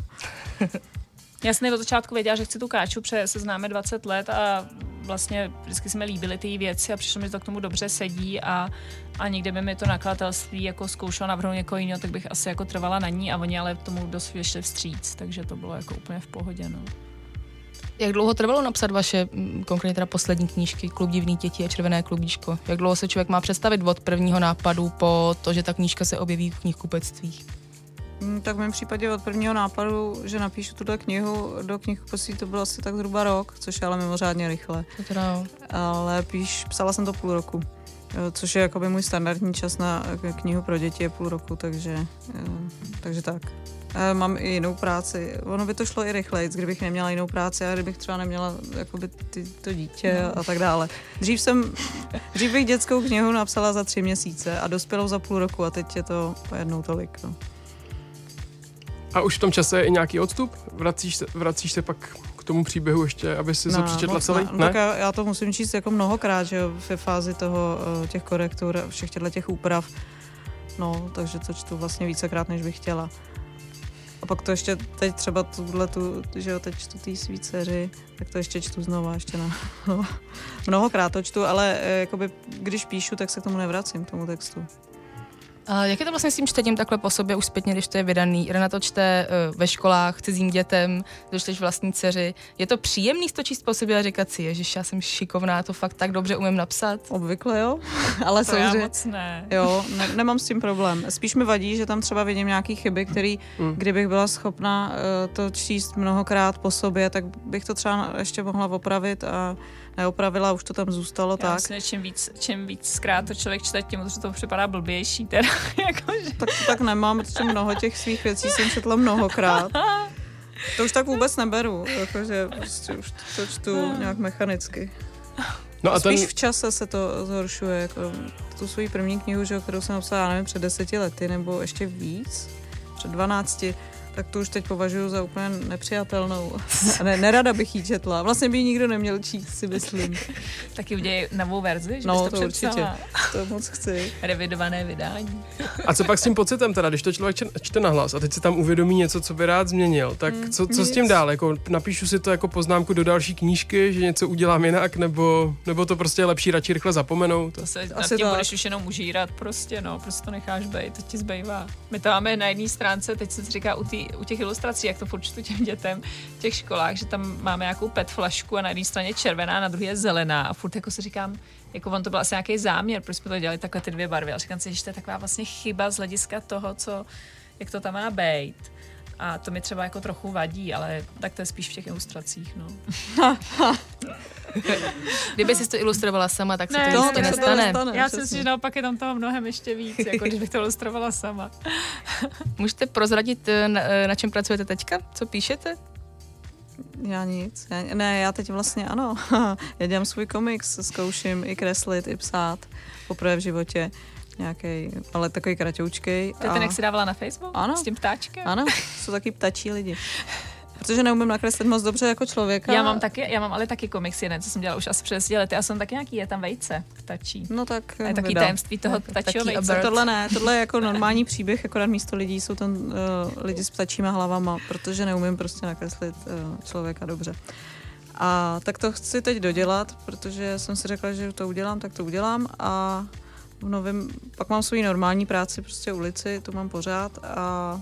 Speaker 4: Já jsem od začátku věděla, že chci tu káču, protože se známe 20 let a vlastně vždycky jsme líbili ty věci a přišlo mi, že to k tomu dobře sedí a, a někde by mi to nakladatelství jako zkoušelo navrhnout někoho jiného, tak bych asi jako trvala na ní a oni ale tomu dost vyšli vstříc, takže to bylo jako úplně v pohodě, no.
Speaker 3: Jak dlouho trvalo napsat vaše, konkrétně teda poslední knížky, Klub divných dětí a Červené klubíčko? Jak dlouho se člověk má představit od prvního nápadu po to, že ta knížka se objeví v knihkupectvích?
Speaker 5: Mm, Tak v mém případě od prvního nápadu, že napíšu tuhle knihu do knihkupectví, to bylo asi tak zhruba rok, což je ale mimořádně rychle.
Speaker 3: To teda.
Speaker 5: Ale píš, psala jsem to půl roku, což je jakoby můj standardní čas na k- knihu pro děti je půl roku, takže, eh, takže tak. Eh, Mám i jinou práci. Ono by to šlo i rychleji, kdybych neměla jinou práci a kdybych třeba neměla jakoby ty, to dítě a tak dále. Dřív jsem, dřív bych dětskou knihu napsala za tři měsíce a dospělou za půl roku a teď je to jednou tolik. No.
Speaker 2: A už v tom čase je i nějaký odstup? Vracíš se, vracíš se pak k tomu příběhu ještě, aby si to přečetla
Speaker 5: moc
Speaker 2: celý?
Speaker 5: Ne? No, tak já, já to musím číst jako mnohokrát, že ve fázi toho, eh, těch korektur, a všech těchto těch úprav. No, takže to čtu vlastně vícekrát, než bych chtěla. Pak to ještě teď třeba tuhle tu, že jo, teď čtu té svý dceři, tak to ještě čtu znova, ještě na, no, mnohokrát to čtu, ale eh, jakoby, když píšu, tak se k tomu nevracím, k tomu textu.
Speaker 3: A jak je to vlastně s tím čtením takhle po sobě už zpětně, když to je vydaný? Renata čte eh, ve školách cizím dětem, když čteš vlastní dceři. Je to příjemný to číst po sobě a říkat si, že já jsem šikovná, to fakt tak dobře umím napsat?
Speaker 5: Obvykle jo, ale
Speaker 4: To já
Speaker 5: samozřejmě...
Speaker 4: moc ne.
Speaker 5: Jo, ne, nemám s tím problém. Spíš mi vadí, že tam třeba vidím nějaké chyby, které,
Speaker 2: Mm.
Speaker 5: kdybych byla schopna uh, to číst mnohokrát po sobě, tak bych to třeba ještě mohla opravit a neopravila, už to tam zůstalo
Speaker 4: Já
Speaker 5: tak.
Speaker 4: myslím, že čím víc, čím víc zkrát to člověk čte, tím to, to připadá blbější. Teda, jakože.
Speaker 5: Tak to tak nemám, protože mnoho těch svých věcí jsem četla mnohokrát. To už tak vůbec neberu, jakože prostě už to čtu nějak mechanicky.
Speaker 2: No a ten,
Speaker 5: Spíš v čase se to zhoršuje, jako tu svoji první knihu, že, jo, kterou jsem napsala, já nevím, před deseti lety, nebo ještě víc, před 12, tak to už teď považuji za úplně nepřijatelnou. A ne, nerada bych ji četla. Vlastně by ji nikdo neměl číst, si myslím.
Speaker 4: Taky udělej novou verzi, že
Speaker 5: No,
Speaker 4: bys to,
Speaker 5: to
Speaker 4: přepsala.
Speaker 5: To moc chci.
Speaker 4: Revidované vydání.
Speaker 2: a co pak s tím pocitem teda, když to člověk čte, na hlas a teď si tam uvědomí něco, co by rád změnil, tak
Speaker 5: Mm,
Speaker 2: co, co s tím dál? Jako napíšu si to jako poznámku do další knížky, že něco udělám jinak, nebo, nebo to prostě je lepší radši rychle zapomenout?
Speaker 4: To se nad
Speaker 5: Asi
Speaker 4: tím
Speaker 5: tak.
Speaker 4: budeš už jenom užírat, prostě, no, prostě to necháš být, to ti zbývá. My to máme na jedné stránce, teď se říká u, u těch ilustrací, jak to furt čtu těm dětem v těch školách, že tam máme nějakou pet flašku a na jedné straně červená, na druhé je zelená a furt jako si říkám, jako on to byl asi nějaký záměr, proč jsme to dělali takhle ty dvě barvy. A říkám si, že to je taková vlastně chyba z hlediska toho, co, jak to tam má být. A to mi třeba jako trochu vadí, ale tak to je spíš v těch ilustracích, no.
Speaker 3: Kdyby jsi to ilustrovala sama, tak se
Speaker 4: Ne,
Speaker 3: to
Speaker 4: no,
Speaker 3: jistě nestane.
Speaker 5: nestane.
Speaker 4: Já si myslím, že naopak je tam toho mnohem ještě víc, jako když bych to ilustrovala sama.
Speaker 3: Můžete prozradit, eh, na, eh, na čem pracujete teďka? Co píšete?
Speaker 5: Já nic. Já, ne, já teď vlastně ano. já dělám svůj komiks, zkouším i kreslit, i psát. Poprvé v životě. Nějaký, ale takový kratoučkej.
Speaker 4: To je ten, jak si dávala na Facebook?
Speaker 5: Ano.
Speaker 4: S tím ptáčkem?
Speaker 5: Ano, jsou taky ptačí lidi. Protože neumím nakreslit moc dobře jako člověka.
Speaker 4: Já mám taky, já mám ale taky komiks jeden, co jsem dělala už asi přes lety a jsem taky nějaký, je tam vejce, ptačí.
Speaker 5: No tak
Speaker 4: A je taky tajemství toho ptačího vejce.
Speaker 5: Tohle ne, tohle je jako normální příběh, akorát místo lidí jsou tam uh, lidi s ptačíma hlavama, protože neumím prostě nakreslit uh, člověka dobře. A tak to chci teď dodělat, protože jsem si řekla, že to udělám, tak to udělám a v novém, pak mám svoji normální práci prostě ulici, tu mám pořád a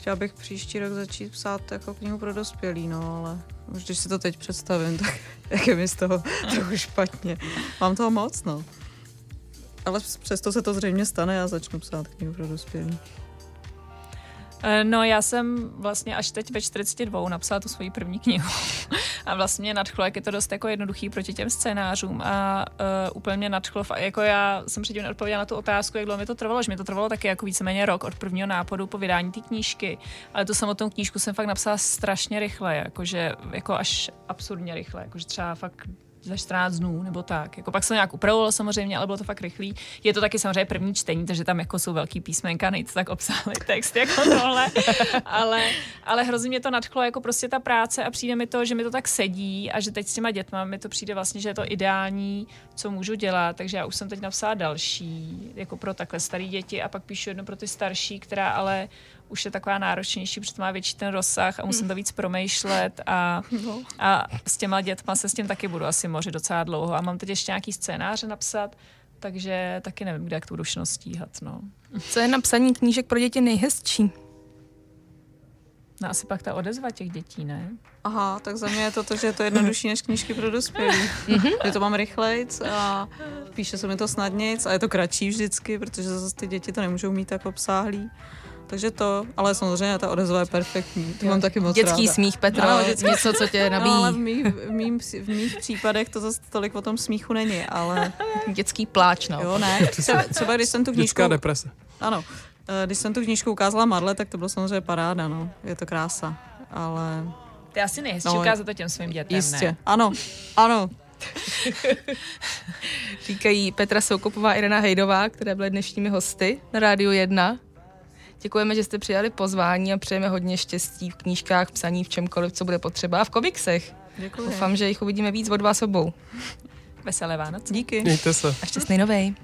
Speaker 5: chtěla bych příští rok začít psát jako knihu pro dospělí, no ale už když si to teď představím, tak jak je mi z toho trochu špatně. Mám toho moc, no. Ale přesto se to zřejmě stane a začnu psát knihu pro dospělí.
Speaker 4: Eh, No já jsem vlastně až teď ve 42 napsala tu svoji první knihu. A vlastně nadchlo, jak je to dost jako jednoduchý proti těm scénářům a uh, úplně mě nadchlo, jako já jsem předtím neodpověděla na tu otázku, jak dlouho mi to trvalo, že mi to trvalo taky jako víceméně rok od prvního nápadu po vydání té knížky, ale tu samotnou knížku jsem fakt napsala strašně rychle, jakože jako až absurdně rychle, jakože třeba fakt za 14 dnů nebo tak. Jako pak se nějak upravovalo samozřejmě, ale bylo to fakt rychlý. Je to taky samozřejmě první čtení, takže tam jako jsou velký písmenka, nejde tak obsáhlý text jako tohle, ale, ale hrozně mě to nadchlo jako prostě ta práce a přijde mi to, že mi to tak sedí a že teď s těma dětma mi to přijde vlastně, že je to ideální, co můžu dělat, takže já už jsem teď napsala další, jako pro takhle staré děti a pak píšu jedno pro ty starší, která ale už je taková náročnější, protože to má větší ten rozsah a musím to víc promýšlet a, a s těma dětma se s tím taky budu asi mořit docela dlouho a mám teď ještě nějaký scénáře napsat, takže taky nevím, kde jak to budu všechno stíhat, no.
Speaker 3: Co je na psaní knížek pro děti nejhezčí?
Speaker 4: No asi pak ta odezva těch dětí, ne?
Speaker 5: Aha, tak za mě je to to, že je to jednodušší než knížky pro dospělí. že to mám rychlejc a píše se mi to snadnějc a je to kratší vždycky, protože zase ty děti to nemůžou mít tak obsáhlý. Takže to, ale samozřejmě ta odezva je perfektní. To mám taky moc
Speaker 3: Dětský
Speaker 5: ráda.
Speaker 3: smích, Petro,
Speaker 5: Ano, dětský-
Speaker 3: něco, co tě
Speaker 5: No, ale v
Speaker 3: nabíjí.
Speaker 5: mých, v, mým, v mých případech to zase tolik o tom smíchu není, ale
Speaker 3: Dětský pláč, no.
Speaker 5: jo, ne. Třeba, třeba když jsem tu knížku...
Speaker 2: Dětská deprese.
Speaker 5: Ano, eh, když jsem tu knížku ukázala Marle, tak to bylo samozřejmě paráda, no. Je to krása, ale
Speaker 4: To je asi nejhezčí
Speaker 5: No,
Speaker 4: no, ukázat to těm svým dětem,
Speaker 5: jistě.
Speaker 4: ne?
Speaker 5: Ano, ano.
Speaker 3: Říkají Petra Soukopová a Irena Hejdová, které byly dnešními hosty na Rádiu 1. Děkujeme, že jste přijali pozvání a přejeme hodně štěstí v knížkách, psaní, v čemkoliv, co bude potřeba a v komiksech.
Speaker 5: Děkuji.
Speaker 3: Doufám, že jich uvidíme víc od vás obou.
Speaker 4: Veselé Vánoce.
Speaker 5: Díky.
Speaker 2: Mějte se.
Speaker 3: A šťastný novej.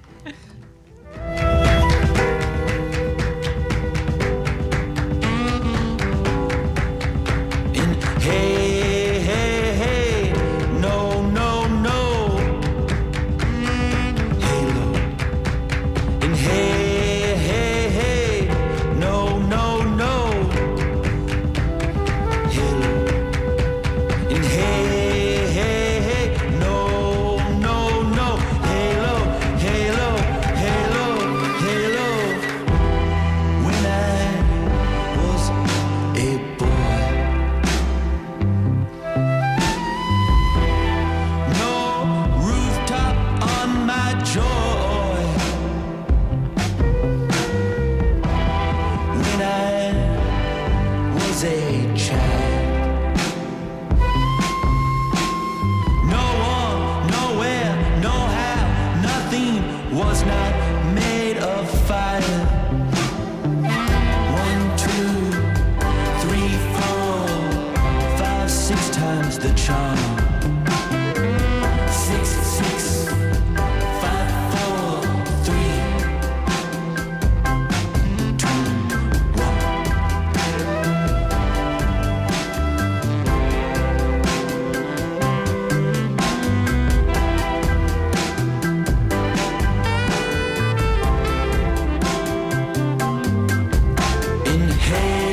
Speaker 6: Hey,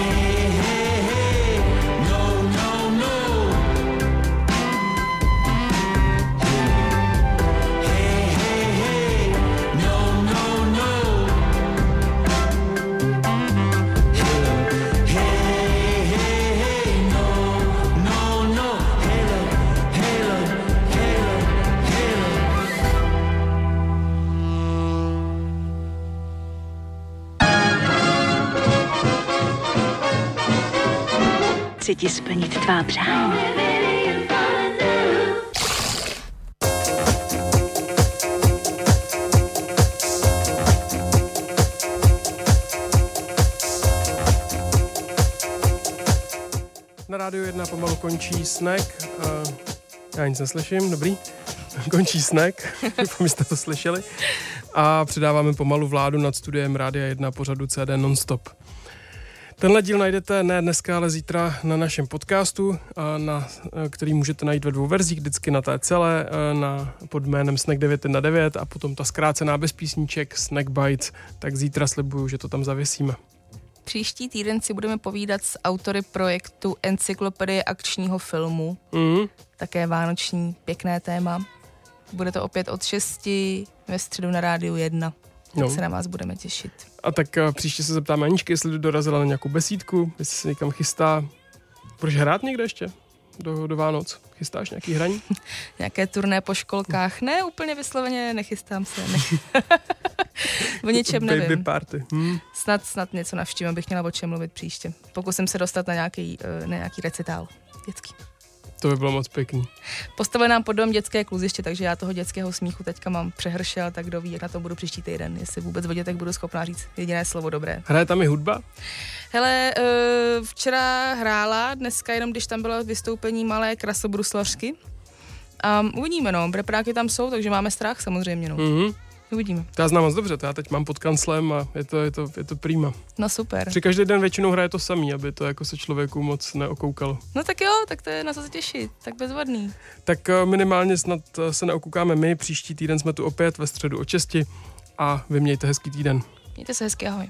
Speaker 7: tvá přání.
Speaker 2: Na rádiu 1 pomalu končí snack. Uh, já nic neslyším, dobrý. končí snack, doufám, jste to slyšeli. A předáváme pomalu vládu nad studiem Rádia 1 pořadu CD Nonstop. Tenhle díl najdete ne dneska, ale zítra na našem podcastu, na, který můžete najít ve dvou verzích, vždycky na té celé, na, pod jménem Snack 919 a potom ta zkrácená bez písniček Snack Bites, tak zítra slibuju, že to tam zavěsíme.
Speaker 3: Příští týden si budeme povídat s autory projektu Encyklopedie akčního filmu.
Speaker 2: Mm.
Speaker 3: Také vánoční, pěkné téma. Bude to opět od 6 ve středu na rádiu 1. Tak
Speaker 2: No.
Speaker 3: se na vás budeme těšit.
Speaker 2: A tak a příště se zeptáme Aničky, jestli dorazila na nějakou besídku, jestli se někam chystá. Budeš hrát někde ještě? Do, do Vánoc? Chystáš nějaký hraní?
Speaker 3: Nějaké turné po školkách? Ne, úplně vysloveně nechystám se. Ne. o něčem
Speaker 2: Baby
Speaker 3: nevím.
Speaker 2: party. Hm.
Speaker 3: Snad, snad něco navštívím, abych měla o čem mluvit příště. Pokusím se dostat na nějaký, eh, na nějaký recitál dětský.
Speaker 2: To by bylo moc pěkný.
Speaker 3: Postavili nám pod dom dětské kluziště, takže já toho dětského smíchu teďka mám přehršel, tak kdo ví, jak na to budu příští týden, jestli vůbec o dětech budu schopná říct jediné slovo dobré.
Speaker 2: Hraje tam i hudba?
Speaker 3: Hele, eh, včera hrála, dneska jenom když tam bylo vystoupení malé krasobruslařky. A uvidíme, no, brepráky tam jsou, takže máme strach samozřejmě, no.
Speaker 2: Mhm.
Speaker 3: Uvidíme.
Speaker 2: To já znám moc dobře, to já teď mám pod kanclem a je to, je to, je to prýma.
Speaker 3: No super.
Speaker 2: Při každý den většinou hraje to samý, aby to jako se člověku moc neokoukalo.
Speaker 3: No tak jo, tak to je na co se těšit, tak bezvadný.
Speaker 2: Tak eh, minimálně snad eh, se neokoukáme my, příští týden jsme tu opět ve středu o česti a vy mějte hezký týden.
Speaker 3: Mějte se hezky, ahoj.